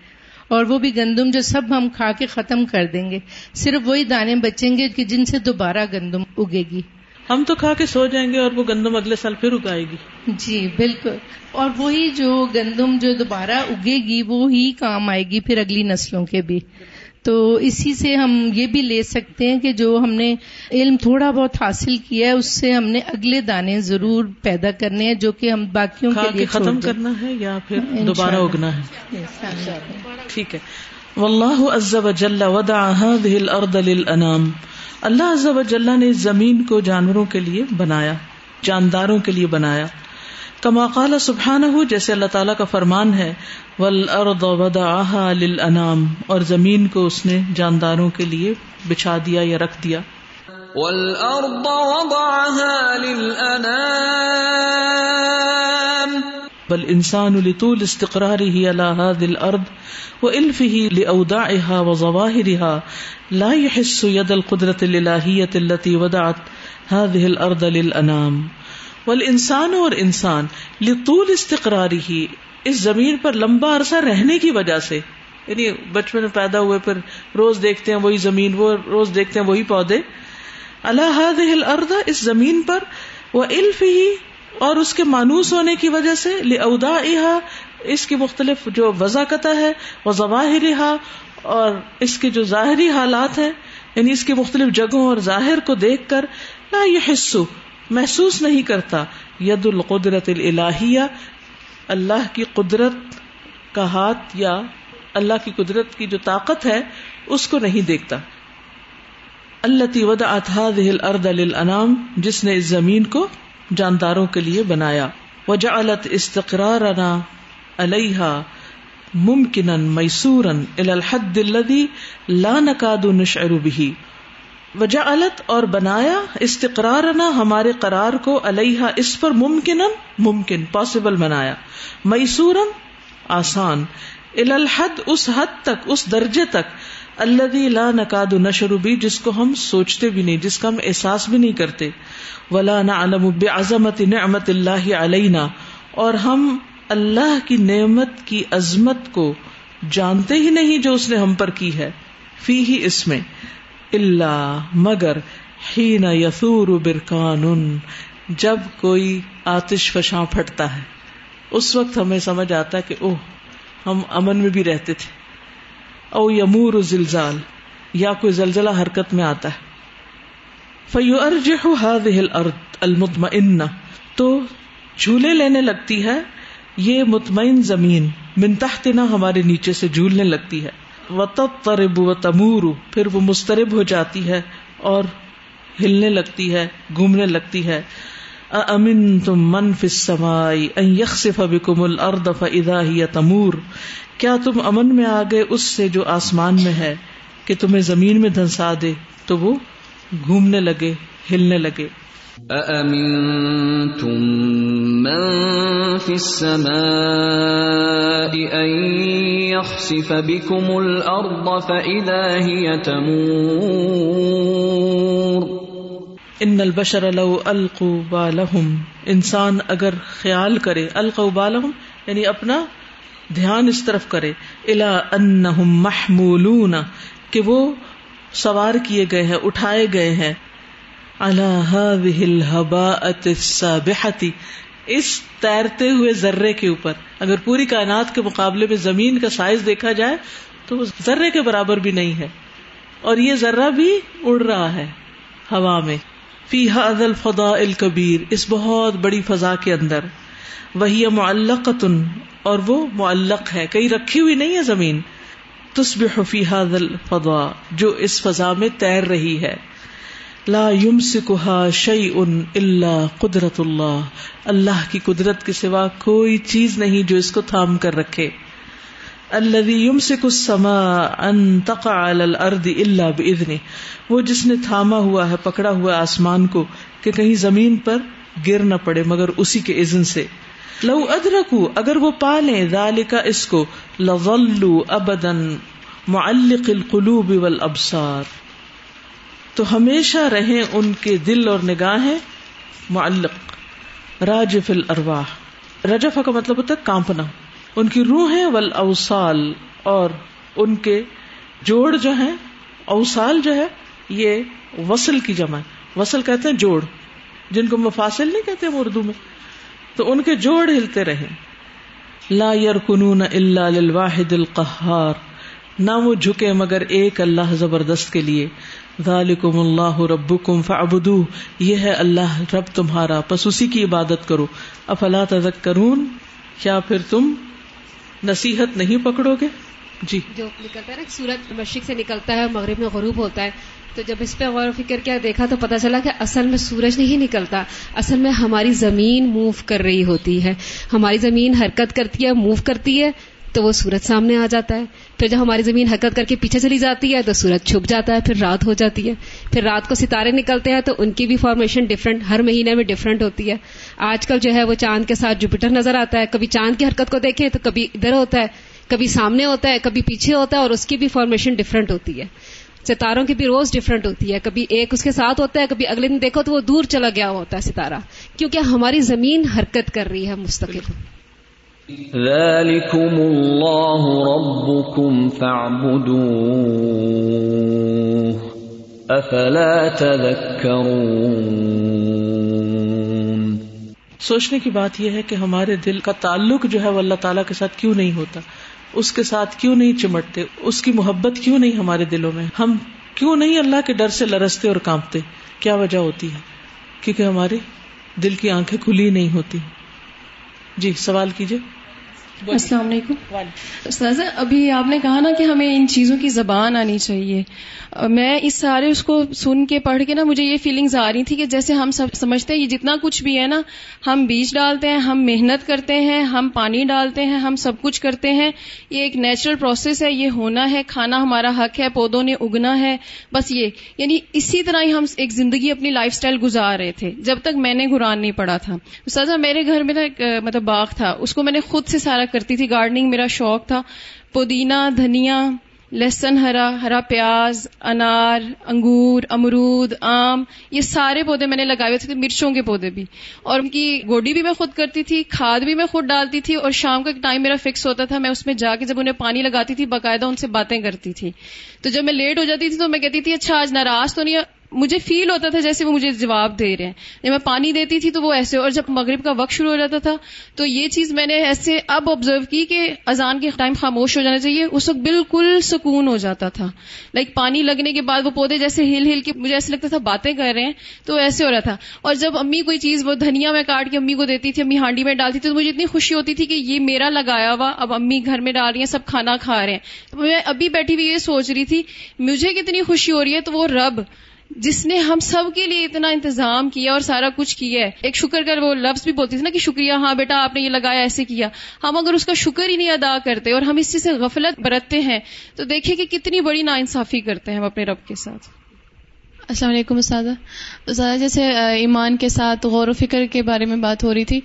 اور وہ بھی گندم جو سب ہم کھا کے ختم کر دیں گے۔ صرف وہی دانے بچیں گے کہ جن سے دوبارہ گندم اگے گی۔ ہم تو کھا کے سو جائیں گے اور وہ گندم اگلے سال پھر اگائے گی۔ جی بالکل۔ اور وہی جو گندم جو دوبارہ اگے گی وہی کام آئے گی پھر اگلی نسلوں کے بھی۔ تو اسی سے ہم یہ بھی لے سکتے ہیں کہ جو ہم نے علم تھوڑا بہت حاصل کیا ہے اس سے ہم نے اگلے دانے ضرور پیدا کرنے ہیں جو کہ ہم باقیوں کے لیے ختم کرنا ہے یا پھر دوبارہ اگنا ہے؟ ٹھیک ہے۔ واللہ عز وجل وضع هذه الارض للانام۔ اللہ عز وجل نے زمین کو جانوروں کے لیے بنایا جانداروں کے لیے بنایا۔ کما قال سبحانہ جیسے اللہ تعالیٰ کا فرمان ہے والارض وضعها للانام اور زمین کو اس نے جانداروں کے لیے بچھا دیا یا رکھ دیا۔ والارض وضعها للانام بل انسان لطول استقراره على هذه الارض والفه لاوداعها وظواهرها لا يحس يد القدرة الالهية التي وضعت هذه الارض للانام والانسان اور انسان لطول استقراره اس زمین پر لمبا عرصہ رہنے کی وجہ سے یعنی بچپن میں پیدا ہوئے پھر روز دیکھتے ہیں وہی زمین، وہ روز دیکھتے ہیں وہی پودے۔ اللہ الارض، اس زمین پر وہ الف ہی اور اس کے مانوس ہونے کی وجہ سے لدا اس کی مختلف جو وضاقت ہے وہ ظواہر اور اس کے جو ظاہری حالات ہیں یعنی اس کی مختلف جگہوں اور ظاہر کو دیکھ کر نہ یہ حصو محسوس نہیں کرتا۔ ید القدرت الہیہ اللہ کی قدرت کا ہاتھ یا اللہ کی قدرت کی جو طاقت ہے، اس کو نہیں دیکھتا۔ اللہ تی ود دل ارد الانام جس نے اس زمین کو جانداروں کے لیے بنایا۔ وجہ الت استقرار علیہ ممکن میسور الحد الدی لا نقاد نشعر به وجہ الت اور بنایا استقرار ہمارے قرار کو علیہ اس پر ممکن ممکن پاسبل بنایا۔ میسور آسان۔ الحد اس حد تک، اس درجے تک۔ اللہ لا نقاد نشروبی جس کو ہم سوچتے بھی نہیں، جس کا ہم احساس بھی نہیں کرتے۔ ولا نعلم بعظمت نعمت اللہ علینا۔ اور ہم اللہ کی نعمت کی عظمت کو جانتے ہی نہیں جو اس نے ہم پر کی ہے۔ فی ہی اس میں۔ اللہ مگر ہی نہ یسور برکان جب کوئی آتش فشاں پھٹتا ہے۔ اس وقت ہمیں سمجھ آتا ہے کہ اوہ، ہم امن میں بھی رہتے تھے۔ او یمور زلزال یا کوئی زلزلہ حرکت میں آتا ہے۔ فیو ارج الارض المطمئنہ، تو جھولے لینے لگتی ہے، یہ مطمئن زمین، من تحتنا ہمارے نیچے سے جھولنے لگتی ہے۔ وتضطرب وتمور، پھر وہ مسترب ہو جاتی ہے اور ہلنے لگتی ہے، گھومنے لگتی ہے۔ امن تم من فسمائی یخصف بکم الارض فاذا هي تمور۔ کیا تم امن میں آ گئے اس سے جو آسمان میں ہے کہ تمہیں زمین میں دھنسا دے؟ تو وہ گھومنے لگے، ہلنے لگے۔ أأمنتم من في السماء أن يخسف بكم الأرض فإذا هي تمور ان البشر لو القوا بالهم انسان اگر خیال کرے القوا بالهم یعنی اپنا دھیان اس طرف کرے الا انہم محمولون، کہ وہ سوار کیے گئے ہیں، اٹھائے گئے ہیں۔ اس تیرتے ہوئے ذرے کے اوپر۔ اگر پوری کائنات کے مقابلے میں زمین کا سائز دیکھا جائے، تو وہ ذرے کے برابر بھی نہیں ہے۔ اور یہ ذرہ بھی اڑ رہا ہے ہوا میں۔ فی حد الفضاء الکبیر اس بہت بڑی فضا کے اندر۔ وہی معلق اور وہ معلق ہے۔ کہیں رکھی ہوئی نہیں ہے زمین۔ تصبح فی حد الفضاء۔ جو اس فضا میں تیر رہی ہے۔ لا يمسكها شيء الا قدرت اللہ۔ اللہ کی قدرت کے سوا کوئی چیز نہیں جو اس کو تھام کر رکھے۔ الذي يمسك السماء ان تقع على الارض الا باذنه وہ جس نے تھاما ہوا ہے، پکڑا ہوا آسمان کو، کہ کہیں زمین پر گر نہ پڑے مگر اسی کے اذن سے۔ لو ادرکو، اگر وہ پالے ذالک اس کو، لظلوا ابدا معلق القلوب والابصار۔ تو ہمیشہ رہیں ان کے دل اور نگاہیں معلق راجف الارواح۔ رجفہ کا مطلب ہوتا ہے کانپنا۔ ان کی روحیں ول اوسال اور ان کے جوڑ جو ہیں اوسال جو ہے، یہ وصل کی جمع وصل کہتے ہیں جوڑ۔ جن کو مفاصل نہیں کہتے اردو میں۔ تو ان کے جوڑ ہلتے رہے لا یرکنون الا للواحد القہار۔ نہ وہ جھکے مگر ایک اللہ زبردست کے لیے۔ ذالکم اللہ ربکم فعبدو یہ ہے اللہ، رب تمہارا، پس اسی کی عبادت کرو۔ افلا تذکرون؟ کیا پھر تم نصیحت نہیں پکڑو گے جی۔ جو نکلتا ہے نا سورج مشرق سے نکلتا ہے، مغرب میں غروب ہوتا ہے، تو جب اس پہ غور و فکر کیا، دیکھا تو پتا چلا کہ اصل میں سورج نہیں نکلتا، اصل میں ہماری زمین موو کر رہی ہوتی ہے۔ ہماری زمین حرکت کرتی ہے، موو کرتی ہے تو وہ سورج سامنے آ جاتا ہے۔ پھر جب ہماری زمین حرکت کر کے پیچھے چلی جاتی ہے تو سورج چھپ جاتا ہے، پھر رات ہو جاتی ہے۔ پھر رات کو ستارے نکلتے ہیں تو ان کی بھی فارمیشن ڈفرنٹ ہر مہینے میں ڈفرنٹ ہوتی ہے۔ آج کل جو ہے وہ چاند کے ساتھ جوپیٹر نظر آتا ہے۔ کبھی چاند کی حرکت کو دیکھیں تو کبھی ادھر ہوتا ہے، کبھی سامنے ہوتا ہے، کبھی پیچھے ہوتا ہے اور اس کی بھی فارمیشن ڈفرنٹ ہوتی ہے۔ ستاروں کی بھی روز ڈفرنٹ ہوتی ہے۔ کبھی ایک اس کے ساتھ ہوتا ہے، کبھی اگلے دن دیکھو تو وہ دور چلا گیا ہوتا ہے ستارہ۔ کیونکہ ہماری زمین حرکت کر رہی ہے مستقل۔ ذلكم الله ربكم فاعبدوه افلا تذكرون سوچنے کی بات یہ ہے کہ ہمارے دل کا تعلق جو ہے وہ اللہ تعالیٰ کے ساتھ کیوں نہیں ہوتا؟ اس کے ساتھ کیوں نہیں چمٹتے؟ اس کی محبت کیوں نہیں ہمارے دلوں میں؟ ہم کیوں نہیں اللہ کے ڈر سے لرستے اور کانپتے؟ کیا وجہ ہوتی ہے؟ کیونکہ ہمارے دل کی آنکھیں کھلی نہیں ہوتی۔ جی سوال کیجیے السلام علیکم. استاذہ ابھی آپ نے کہا نا کہ ہمیں ان چیزوں کی زبان آنی چاہیے۔ میں اس سارے اس کو سن کے پڑھ کے نا مجھے یہ فیلنگز آ رہی تھی کہ جیسے ہم سب سمجھتے ہیں یہ جتنا کچھ بھی ہے نا ہم بیج ڈالتے ہیں ہم محنت کرتے ہیں ہم پانی ڈالتے ہیں ہم سب کچھ کرتے ہیں۔ یہ ایک نیچرل پروسیس ہے یہ ہونا ہے کھانا ہمارا حق ہے پودوں نے اگنا ہے بس یہ۔ یعنی اسی طرح ہی ہم ایک زندگی اپنی لائف سٹائل گزار رہے تھے جب تک میں نے قرآن نہیں پڑھا تھا۔ استاذہ میرے گھر میں نا ایک مطلب باغ تھا اس کو میں نے خود سے سارا کرتی تھی گارڈننگ، میرا شوق تھا۔ پودینہ، دھنیا، لہسن، ہرا ہرا پیاز، انار، انگور، امرود، آم، یہ سارے پودے میں نے لگائے ہوئے تھے، مرچوں کے پودے بھی۔ اور ان کی گوڈی بھی میں خود کرتی تھی، کھاد بھی میں خود ڈالتی تھی اور شام کا ایک ٹائم میرا فکس ہوتا تھا، میں اس میں جا کے جب انہیں پانی لگاتی تھی، باقاعدہ ان سے باتیں کرتی تھی۔ تو جب میں لیٹ ہو جاتی تھی تو میں کہتی تھی اچھا آج ناراض تو نہیں مجھے فیل ہوتا تھا جیسے وہ مجھے جواب دے رہے ہیں۔ جب میں پانی دیتی تھی تو وہ ایسے، اور جب مغرب کا وقت شروع ہو جاتا تھا تو یہ چیز میں نے ایسے اب آبزرو کی کہ اذان کے ٹائم خاموش ہو جانا چاہیے، اس وقت بالکل سکون ہو جاتا تھا۔ لائک پانی لگنے کے بعد وہ پودے جیسے ہل ہل کے مجھے ایسے لگتا تھا باتیں کر رہے ہیں، تو ایسے ہو رہا تھا۔ اور جب امی کوئی چیز، وہ دھنیا میں کاٹ کے امی کو دیتی تھی، امی ہانڈی میں ڈالتی تھی، تو مجھے اتنی خوشی ہوتی تھی کہ یہ میرا لگایا ہوا اب امی گھر میں ڈال رہی ہیں، سب کھانا کھا رہے ہیں۔ میں ابھی بیٹھی ہوئی یہ سوچ رہی تھی، مجھے کتنی خوشی ہو رہی ہے، تو وہ رب جس نے ہم سب کے لیے اتنا انتظام کیا اور سارا کچھ کیا ہے۔ ایک شکر کر وہ لفظ بھی بولتی تھی نا کہ شکریہ ہاں بیٹا، آپ نے یہ لگایا، ایسے کیا۔ ہم اگر اس کا شکر ہی نہیں ادا کرتے اور ہم اس چیز سے غفلت برتتے ہیں، تو دیکھیں کہ کتنی بڑی نا انصافی کرتے ہیں ہم اپنے رب کے ساتھ۔ السلام علیکم، استاذہ۔ استاذہ، جیسے ایمان کے ساتھ غور و فکر کے بارے میں بات ہو رہی تھی،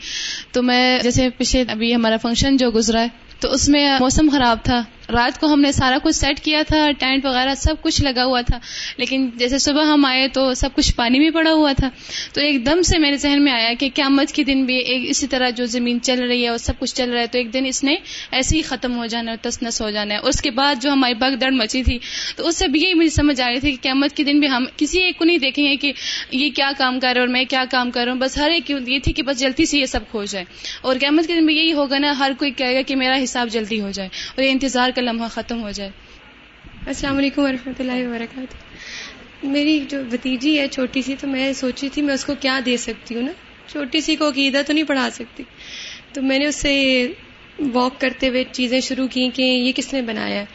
تو میں جیسے پیچھے ابھی ہمارا فنکشن جو گزرا ہے، تو اس میں موسم خراب تھا۔ رات کو ہم نے سارا کچھ سیٹ کیا تھا، ٹینٹ وغیرہ سب کچھ لگا ہوا تھا۔ لیکن جیسے صبح ہم آئے تو سب کچھ پانی بھی پڑا ہوا تھا۔ تو ایک دم سے میرے ذہن میں آیا کہ قیامت کے دن بھی ایک اسی طرح جو زمین چل رہی ہے اور سب کچھ چل رہا ہے، تو ایک دن اس نے ایسے ہی ختم ہو جانا ہے تس نس ہو جانا ہے۔ اس کے بعد جو ہماری بگ دڑ مچی تھی، تو اس سے بھی یہی مجھے سمجھ آ رہی تھی کہ قیامت کے دن بھی ہم کسی ایک کو نہیں دیکھیں گے کہ یہ کیا کام کر رہا ہے اور میں کیا کام کر رہا ہوں۔ بس ہر ایک یہ تھی کہ بس جلدی سے یہ سب کھو جائے۔ اور قیامت کے دن بھی یہی ہوگا نا، ہر کوئی کہے گا کہ میرا حساب جلدی ہو جائے اور یہ انتظار کر کا لمحہ ختم ہو جائے۔ السلام علیکم ورحمۃ اللہ وبرکاتہ۔ میری جو بتیجی ہے، چھوٹی سی، تو میں سوچی تھی میں اس کو کیا دے سکتی ہوں نا؟ چھوٹی سی کو عقیدہ تو نہیں پڑھا سکتی۔ تو میں نے اس سے واک کرتے ہوئے چیزیں شروع کی کہ یہ کس نے بنایا ہے؟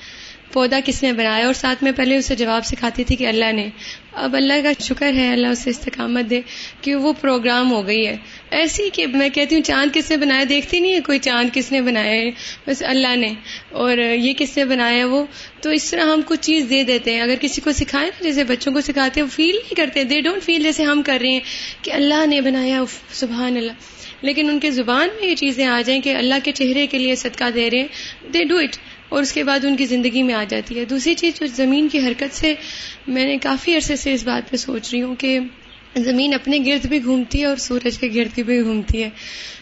پودا کس نے بنایا اور ساتھ میں پہلے اسے جواب سکھاتی تھی کہ اللہ نے۔ اب اللہ کا شکر ہے، اللہ اسے استقامت دے کہ وہ پروگرام ہو گئی ہے۔ ایسی کہ میں کہتی ہوں، چاند کس نے بنایا؟ دیکھتی نہیں ہے کوئی چاند کس نے بنایا ہے، بس اللہ نے۔ اور یہ کس نے بنایا وہ؟ تو اس طرح ہم کچھ چیز دے دیتے ہیں۔ اگر کسی کو سکھائیں نا جیسے بچوں کو سکھاتے ہیں، وہ فیل نہیں کرتے۔ دے ڈونٹ فیل جیسے ہم کر رہے ہیں کہ اللہ نے بنایا سبحان اللہ۔ لیکن ان کے زبان میں یہ چیزیں آ جائیں کہ اللہ کے چہرے کے لیے صدقہ دے رہے ہیں۔ دے ڈو اٹ اور اس کے بعد ان کی زندگی میں آ جاتی ہے۔ دوسری چیز جو زمین کی حرکت سے میں نے کافی عرصے سے اس بات پہ سوچ رہی ہوں کہ زمین اپنے گرد بھی گھومتی ہے اور سورج کے گرد بھی گھومتی ہے۔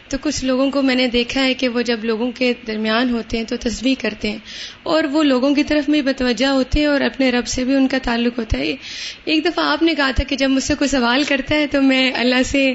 تو کچھ لوگوں کو میں نے دیکھا ہے کہ وہ جب لوگوں کے درمیان ہوتے ہیں تو تصویر کرتے ہیں اور وہ لوگوں کی طرف میں بتوجہ ہوتے ہیں اور اپنے رب سے بھی ان کا تعلق ہوتا ہے۔ ایک دفعہ آپ نے کہا تھا کہ جب مجھ سے کوئی سوال کرتا ہے تو میں اللہ سے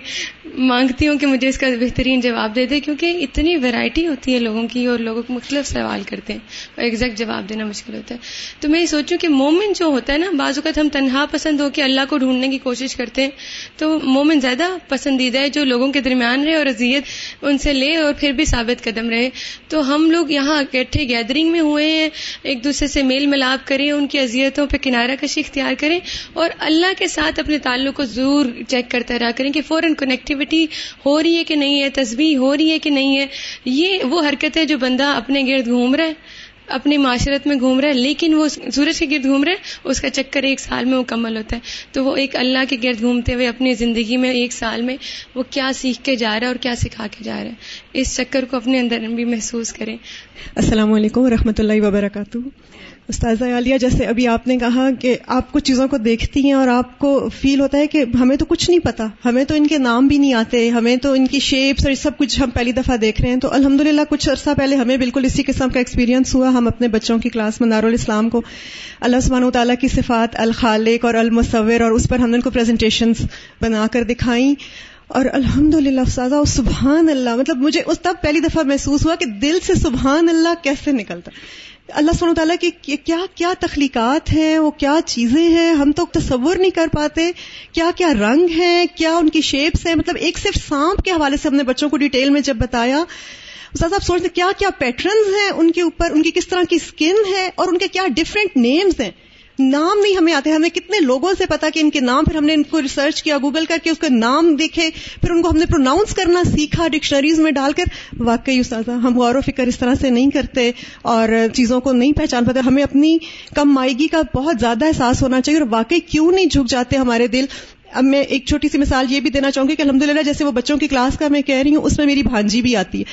مانگتی ہوں کہ مجھے اس کا بہترین جواب دے دے، کیونکہ اتنی ویرائٹی ہوتی ہے لوگوں کی اور لوگوں کو مختلف سوال کرتے ہیں اور ایگزیکٹ جواب دینا مشکل ہوتا ہے۔ تو میں یہ سوچوں کہ مومن جو ہوتا ہے نا، بعض اوقات ہم تنہا پسند ہو کے اللہ کو ڈھونڈنے کی کوشش کرتے ہیں، تو مومن زیادہ پسندیدہ ہے جو لوگوں کے درمیان رہے اور اذیت ان سے لے اور پھر بھی ثابت قدم رہے۔ تو ہم لوگ یہاں اکٹھے گیدرنگ میں ہوئے ہیں، ایک دوسرے سے میل ملاپ کریں، ان کی اذیتوں پہ کنارہ کشی اختیار کریں اور اللہ کے ساتھ اپنے تعلق کو ضرور چیک کرتے رہا کریں کہ فوراً کنیکٹیوٹی ہو رہی ہے کہ نہیں ہے تصویر ہو رہی ہے کہ نہیں ہے۔ یہ وہ حرکت ہے جو بندہ اپنے گرد گھوم رہا ہے۔ اپنی معاشرت میں گھوم رہا ہے، لیکن وہ سورج کے گرد گھوم رہا ہے، اس کا چکر ایک سال میں مکمل ہوتا ہے۔ تو وہ ایک اللہ کے گرد گھومتے ہوئے اپنی زندگی میں ایک سال میں وہ کیا سیکھ کے جا رہا ہے اور کیا سکھا کے جا رہا ہے۔ اس چکر کو اپنے اندر بھی محسوس کریں۔ السلام علیکم و رحمۃ اللہ وبرکاتہ۔ استاذہ عالیہ، جیسے ابھی آپ نے کہا کہ آپ کچھ چیزوں کو دیکھتی ہیں اور آپ کو فیل ہوتا ہے کہ ہمیں تو کچھ نہیں پتا، ہمیں تو ان کے نام بھی نہیں آتے، ہمیں تو ان کی شیپس اور سب کچھ ہم پہلی دفعہ دیکھ رہے ہیں۔ تو الحمد للہ کچھ عرصہ پہلے ہمیں بالکل اسی قسم کا ایکسپیرینس ہوا۔ ہم اپنے بچوں کی کلاس منار الاسلام کو اللہ سبحانہ و تعالیٰ کی صفات الخالق اور المصور اور اس پر ہم نے ان کو پریزنٹیشنس بنا کر دکھائیں۔ اور الحمد للہ استاذہ سبحان اللہ مطلب مجھے اس تب پہلی دفعہ محسوس ہوا کہ دل سے سبحان اللہ کیسے نکلتا۔ اللہ سن تعالیٰ کی کیا کیا تخلیقات ہیں، وہ کیا چیزیں ہیں، ہم تو تصور نہیں کر پاتے کیا کیا رنگ ہیں، کیا ان کی شیپس ہیں۔ مطلب ایک صرف سانپ کے حوالے سے ہم نے بچوں کو ڈیٹیل میں جب بتایا استاد آپ سوچتے کیا کیا پیٹرنز ہیں ان کے اوپر، ان کی کس طرح کی اسکن ہے اور ان کے کیا ڈفرینٹ نیمز ہیں۔ نام نہیں ہمیں آتے، ہمیں کتنے لوگوں سے پتا کہ ان کے نام، پھر ہم نے ان کو ریسرچ کیا گوگل کر کے اس کا نام دیکھے، پھر ان کو ہم نے پروناؤنس کرنا سیکھا ڈکشنریز میں ڈال کر، واقعی استاذہ ہم غور و فکر اس طرح سے نہیں کرتے اور چیزوں کو نہیں پہچان پاتے، ہمیں اپنی کم مائیگی کا بہت زیادہ احساس ہونا چاہیے اور واقعی کیوں نہیں جھک جاتے ہمارے دل؟ اب میں ایک چھوٹی سی مثال یہ بھی دینا چاہوں گی کہ الحمد جیسے وہ بچوں کی کلاس کا میں کہہ رہی ہوں، اس میں میری بھانجی بھی آتی ہے۔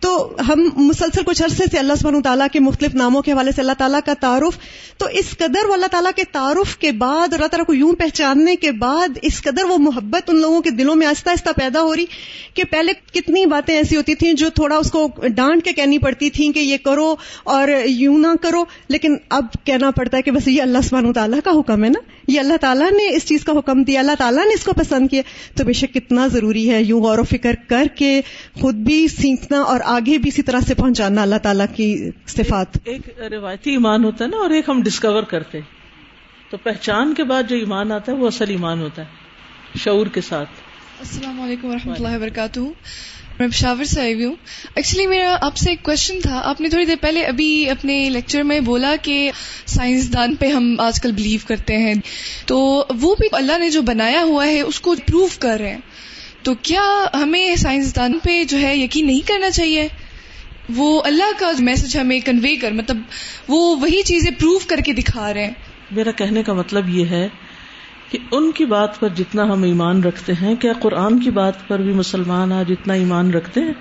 تو ہم مسلسل کچھ عرصے سے اللہ سبحانہ تعالیٰ کے مختلف ناموں کے حوالے سے اللہ تعالیٰ کا تعارف، تو اس قدر وہ اللہ تعالیٰ کے تعارف کے بعد، اللہ تعالیٰ کو یوں پہچاننے کے بعد، اس قدر وہ محبت ان لوگوں کے دلوں میں آہستہ آہستہ پیدا ہو رہی کہ پہلے کتنی باتیں ایسی ہوتی تھیں جو تھوڑا اس کو ڈانٹ کے کہنی پڑتی تھیں کہ یہ کرو اور یوں نہ کرو، لیکن اب کہنا پڑتا ہے کہ بس یہ اللہ سبحانہ تعالیٰ کا حکم ہے نا۔ یہ اللہ تعالیٰ نے اس چیز کا حکم دیا، اللہ تعالیٰ نے اس کو پسند کیا تو بے شک کتنا ضروری ہے یوں غور و فکر کر کے خود بھی سیکھنا اور آگے بھی اسی طرح سے پہنچانا اللہ تعالیٰ کی صفات۔ ایک روایتی ایمان ہوتا ہے نا اور ایک ہم ڈسکور کرتے تو پہچان کے بعد جو ایمان آتا ہے وہ اصل ایمان ہوتا ہے شعور کے ساتھ۔ السلام علیکم و اللہ وبرکاتہ۔ میں پشاور سے آئی ہوئی ہوں۔ ایکچولی میرا آپ سے ایک کوشچن تھا۔ آپ نے تھوڑی دیر پہلے ابھی اپنے لیکچر میں بولا کہ سائنسدان پہ ہم آج کل بلیو کرتے ہیں۔ تو وہ بھی اللہ نے جو بنایا ہوا ہے، اس کو پروو کر رہے ہیں۔ تو کیا ہمیں سائنسدان پہ جو ہے یقین نہیں کرنا چاہیے؟ وہ اللہ کا میسج ہمیں کنوے کر مطلب وہ وہی چیزیں پروو کر کے دکھا رہے ہیں۔ میرا کہنے کا مطلب یہ ہے کہ ان کی بات پر جتنا ہم ایمان رکھتے ہیں، کیا قرآن کی بات پر بھی مسلمان آج جتنا ایمان رکھتے ہیں؟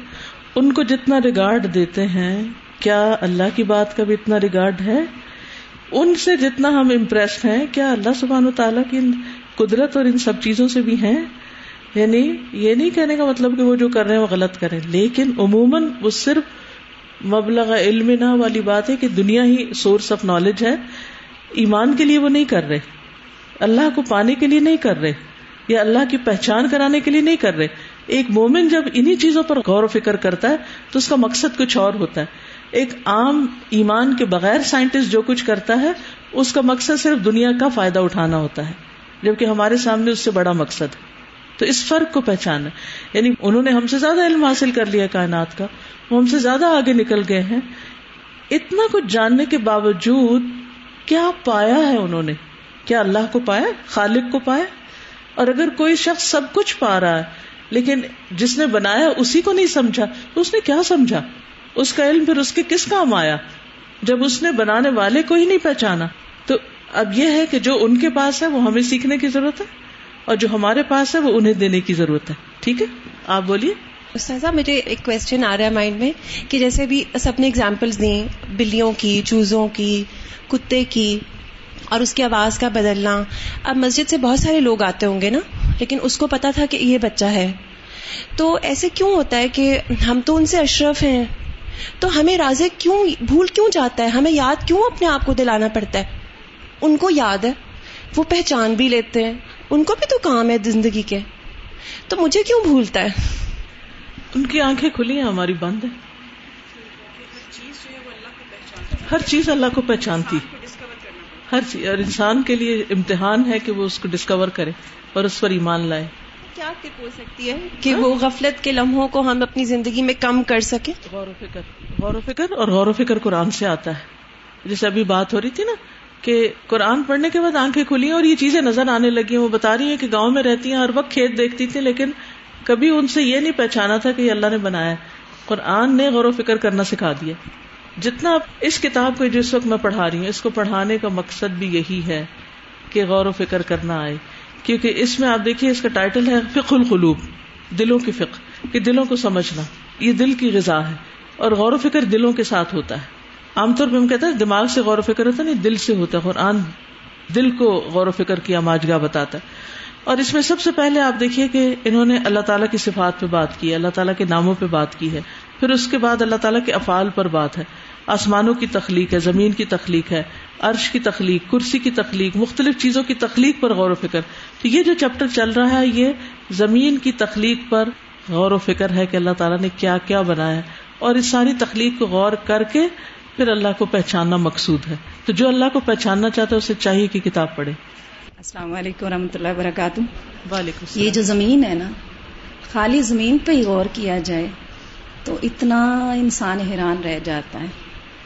ان کو جتنا ریگارڈ دیتے ہیں، کیا اللہ کی بات کا بھی اتنا ریگارڈ ہے؟ ان سے جتنا ہم امپریس ہیں، کیا اللہ سبحان و تعالیٰ کی قدرت اور ان سب چیزوں سے بھی ہیں؟ یعنی یہ نہیں کہنے کا مطلب کہ وہ جو کر رہے ہیں وہ غلط کریں، لیکن عموماً وہ صرف مبلغ علم نہ والی بات ہے کہ دنیا ہی سورس آف نالج ہے۔ ایمان کے لیے وہ نہیں کر رہے۔ اللہ کو پانے کے لیے نہیں کر رہے یا اللہ کی پہچان کرانے کے لیے نہیں کر رہے ایک مومن جب انہی چیزوں پر غور و فکر کرتا ہے تو اس کا مقصد کچھ اور ہوتا ہے ایک عام ایمان کے بغیر سائنٹسٹ جو کچھ کرتا ہے اس کا مقصد صرف دنیا کا فائدہ اٹھانا ہوتا ہے جبکہ ہمارے سامنے اس سے بڑا مقصد ہے تو اس فرق کو پہچانا یعنی انہوں نے ہم سے زیادہ علم حاصل کر لیا کائنات کا وہ ہم سے زیادہ آگے نکل گئے ہیں اتنا کچھ جاننے کے باوجود کیا پایا ہے انہوں نے کیا اللہ کو پایا؟ خالق کو پایا؟ اور اگر کوئی شخص سب کچھ پا رہا ہے، لیکن جس نے بنایا اسی کو نہیں سمجھا، تو اس نے کیا سمجھا؟ اس کا علم پھر اس کے کس کام آیا؟ جب اس نے بنانے والے کو ہی نہیں پہچانا، تو اب یہ ہے کہ جو ان کے پاس ہے، وہ ہمیں سیکھنے کی ضرورت ہے، اور جو ہمارے پاس ہے، وہ انہیں دینے کی ضرورت ہے۔ ٹھیک ہے؟ آپ بولیے۔ استاذہ، مجھے ایک کوشچن آ رہا ہے مائنڈ میں کہ جیسے بھی سب نے اگزامپلس دی بلیوں کی، چوزوں کی، کتے کی اور اس کی آواز کا بدلنا۔ اب مسجد سے بہت سارے لوگ آتے ہوں گے نا، لیکن اس کو پتا تھا کہ یہ بچہ ہے۔ تو ایسے کیوں ہوتا ہے کہ ہم تو ان سے اشرف ہیں؟ تو ہمیں رازے کیوں، بھول کیوں جاتا ہے؟ ہمیں یاد کیوں اپنے آپ کو دلانا پڑتا ہے؟ ان کو یاد ہے، وہ پہچان بھی لیتے ہیں۔ ان کو بھی تو کام ہے زندگی کے۔ تو مجھے کیوں بھولتا ہے؟ ان کی آنکھیں کھلی ہیں، ہماری بند ہیں۔ ہر چیز اللہ کو پہچانتی۔ ہر انسان کے لیے امتحان ہے کہ وہ اس کو ڈسکور کرے اور اس پر ایمان لائے۔ کیا ٹپ ہو سکتی ہے؟ کہ وہ غفلت کے لمحوں کو ہم اپنی زندگی میں کم کر سکیں۔ غور و فکر غور و فکر اور غور و فکر قرآن سے آتا ہے۔ جیسے ابھی بات ہو رہی تھی نا کہ قرآن پڑھنے کے بعد آنکھیں کھلی اور یہ چیزیں نظر آنے لگی ہیں۔ وہ بتا رہی ہیں کہ گاؤں میں رہتی ہیں ہر وقت کھیت دیکھتی تھی لیکن کبھی ان سے یہ نہیں پہچانا تھا کہ یہ اللہ نے بنایا قرآن نے غور و فکر کرنا سکھا دیا۔ جتنا اس کتاب کو جس وقت میں پڑھا رہی ہوں اس کو پڑھانے کا مقصد بھی یہی ہے کہ غور و فکر کرنا آئے۔ کیونکہ اس میں آپ دیکھیے، اس کا ٹائٹل ہے فق القلوب، دلوں کی فکر کہ دلوں کو سمجھنا، یہ دل کی غذا ہے۔ اور غور و فکر دلوں کے ساتھ ہوتا ہے۔ عام طور پہ ہم کہتے ہیں دماغ سے غور و فکر ہوتا نہیں، دل سے ہوتا ہے۔ قرآن دل کو غور و فکر کیا ماجگاہ بتاتا ہے۔ اور اس میں سب سے پہلے آپ دیکھیے کہ انہوں نے اللہ تعالیٰ کی صفات پہ بات کی ہے، اللہ تعالیٰ کے ناموں پہ بات کی ہے۔ پھر اس کے بعد اللہ تعالیٰ کے افعال پر بات ہے۔ آسمانوں کی تخلیق ہے زمین کی تخلیق ہے عرش کی تخلیق کرسی کی تخلیق مختلف چیزوں کی تخلیق پر غور و فکر۔ تو یہ جو چیپٹر چل رہا ہے یہ زمین کی تخلیق پر غور و فکر ہے کہ اللہ تعالیٰ نے کیا کیا بنایا ہے۔ اور اس ساری تخلیق کو غور کر کے پھر اللہ کو پہچاننا مقصود ہے۔ تو جو اللہ کو پہچاننا چاہتا ہے اسے چاہیے کہ کتاب پڑھے۔ السلام علیکم و رحمۃ اللہ وبرکاتہ۔ وعلیکم یہ جو زمین ہے نا خالی زمین پہ ہی غور کیا جائے۔ تو اتنا انسان حیران رہ جاتا ہے۔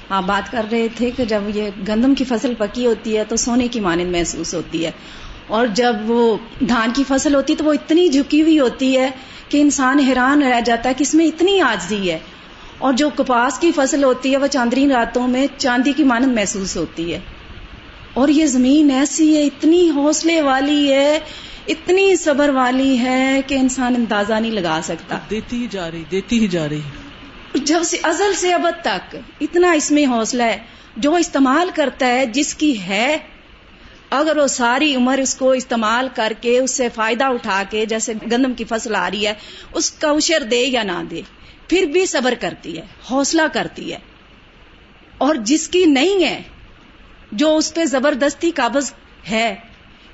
آپ بات کر رہے تھے کہ جب یہ گندم کی فصل پکی ہوتی ہے تو سونے کی مانند محسوس ہوتی ہے۔ اور جب وہ دھان کی فصل ہوتی ہے تو وہ اتنی جھکی ہوئی ہوتی ہے کہ انسان حیران رہ جاتا ہے کہ اس میں اتنی آجزی ہے۔ اور جو کپاس کی فصل ہوتی ہے وہ چاندرین راتوں میں چاندی کی مانند محسوس ہوتی ہے۔ اور یہ زمین ایسی ہے، اتنی حوصلے والی ہے اتنی صبر والی ہے کہ انسان اندازہ نہیں لگا سکتا۔ دیتی ہی جا رہی دیتی ہی جا رہی۔ جب سے ازل سے ابد تک اتنا اس میں حوصلہ ہے جو استعمال کرتا ہے جس کی ہے اگر وہ ساری عمر اس کو استعمال کر کے اس سے فائدہ اٹھا کے جیسے گندم کی فصل آ رہی ہے اس کا اشر دے یا نہ دے پھر بھی صبر کرتی ہے حوصلہ کرتی ہے۔ اور جس کی نہیں ہے جو اس پہ زبردستی قابض ہے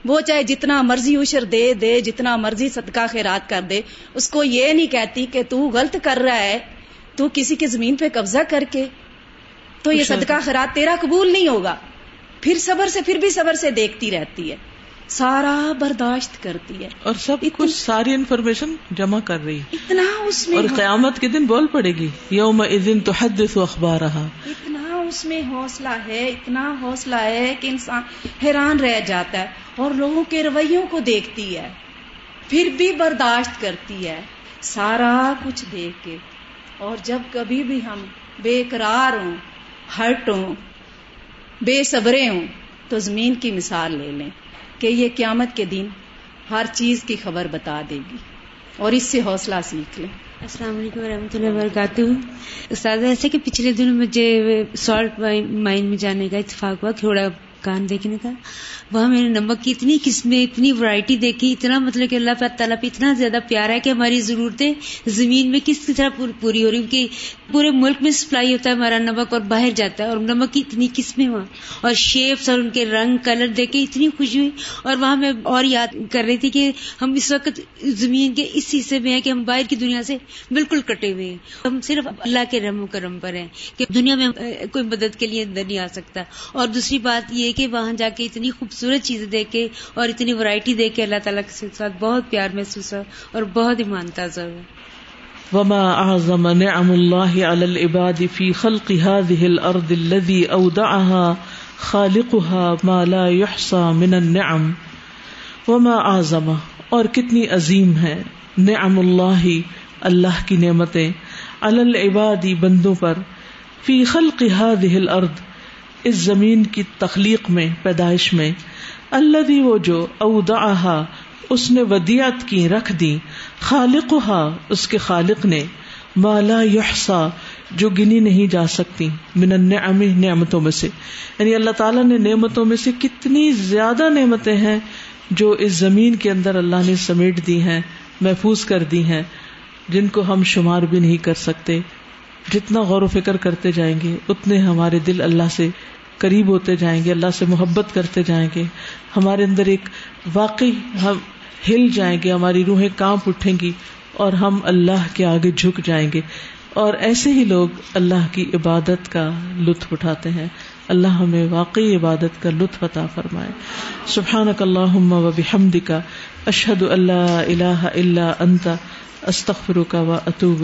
وہ چاہے جتنا مرضی اشر دے دے جتنا مرضی صدقہ خیرات کر دے اس کو یہ نہیں کہتی کہ تو غلط کر رہا ہے تو کسی کی زمین پہ قبضہ کر کے۔ تو یہ صدقہ خیرات تیرا قبول نہیں ہوگا۔ پھر صبر سے پھر بھی صبر سے دیکھتی رہتی ہے۔ سارا برداشت کرتی ہے۔ اور سب کچھ ساری انفارمیشن جمع کر رہی اتنا اس میں اور قیامت کے دن بول پڑے گی یوم دن تو حد و اخبار رہا اتنا اس میں حوصلہ ہے اتنا حوصلہ ہے کہ انسان حیران رہ جاتا ہے اور لوگوں کے رویوں کو دیکھتی ہے۔ پھر بھی برداشت کرتی ہے۔ سارا کچھ دیکھ کے۔ اور جب کبھی بھی ہم بے قرار ہوں ہرٹ ہوں بے صبرے ہوں تو زمین کی مثال لے لیں۔ کہ یہ قیامت کے دن ہر چیز کی خبر بتا دے گی اور اس سے حوصلہ سیکھ لیں السلام علیکم ورحمۃ اللہ وبرکاتہ۔ استاد ایسے کہ پچھلے دنوں مجھے سالٹ مائن میں جانے کا اتفاق ہوا تھوڑا کان دیکھنے کا۔ وہاں میں نے نمک کی اتنی قسمیں، اتنی ورائٹی دیکھی، اتنا مطلب کہ اللہ تعالیٰ پہ اتنا زیادہ پیارا ہے کہ ہماری ضرورتیں زمین میں کس طرح پوری ہو رہی کہ پورے ملک میں سپلائی ہوتا ہے ہمارا نمک اور باہر جاتا ہے اور نمک کی اتنی قسمیں وہاں۔ اور شیپس اور ان کے رنگ کلر دیکھ کے اتنی خوشی ہوئی۔ اور وہاں میں اور یاد کر رہی تھی کہ ہم اس وقت زمین کے اس حصے میں ہیں کہ ہم باہر کی دنیا سے بالکل کٹے ہوئے ہیں۔ ہم صرف اللہ کے رحم و کرم پر ہیں کہ دنیا میں کوئی مدد کے لیے اندر نہیں آ سکتا۔ اور دوسری بات یہ کہ وہاں جا کے اتنی خوبصورت چیزیں دیکھ کے اور اتنی ورائٹی دیکھ کے اللہ تعالیٰ کے ساتھ بہت پیار محسوس ہوا اور بہت ہی مانتا ہوا۔ وما اعظم نعم الله على العباد في خلق هذه الارض الذي اودعها خالقها ما لا يحصى من النعم۔ وما اعظم اور کتنی عظیم ہے نعم اللہ اللہ کی نعمتیں۔ علی العباد، بندوں پر۔ فی خلق هذه الارض اس زمین کی تخلیق میں، پیدائش میں اللہ وہ جو اودعها اس نے ودیات کی رکھ دی خالق اس کے خالق نے مالا یحسا جو گنی نہیں جا سکتی، من النعم، نعمتوں میں سے۔ یعنی اللہ تعالیٰ نے نعمتوں میں سے کتنی زیادہ نعمتیں ہیں جو اس زمین کے اندر اللہ نے سمیٹ دی ہیں، محفوظ کر دی ہیں، جن کو ہم شمار بھی نہیں کر سکتے۔ جتنا غور و فکر کرتے جائیں گے، اتنے ہمارے دل اللہ سے قریب ہوتے جائیں گے، اللہ سے محبت کرتے جائیں گے۔ ہمارے اندر ایک واقعی ہم ہل جائیں گے، ہماری روحیں کانپ اٹھیں گی اور ہم اللہ کے آگے جھک جائیں گے۔ اور ایسے ہی لوگ اللہ کی عبادت کا لطف اٹھاتے ہیں۔ اللہ ہمیں واقعی عبادت کا لطف عطا فرمائے۔ سبحان اللہ و بحمد کا اشحد اللہ اللہ اللہ انتا استخر کا و اطوب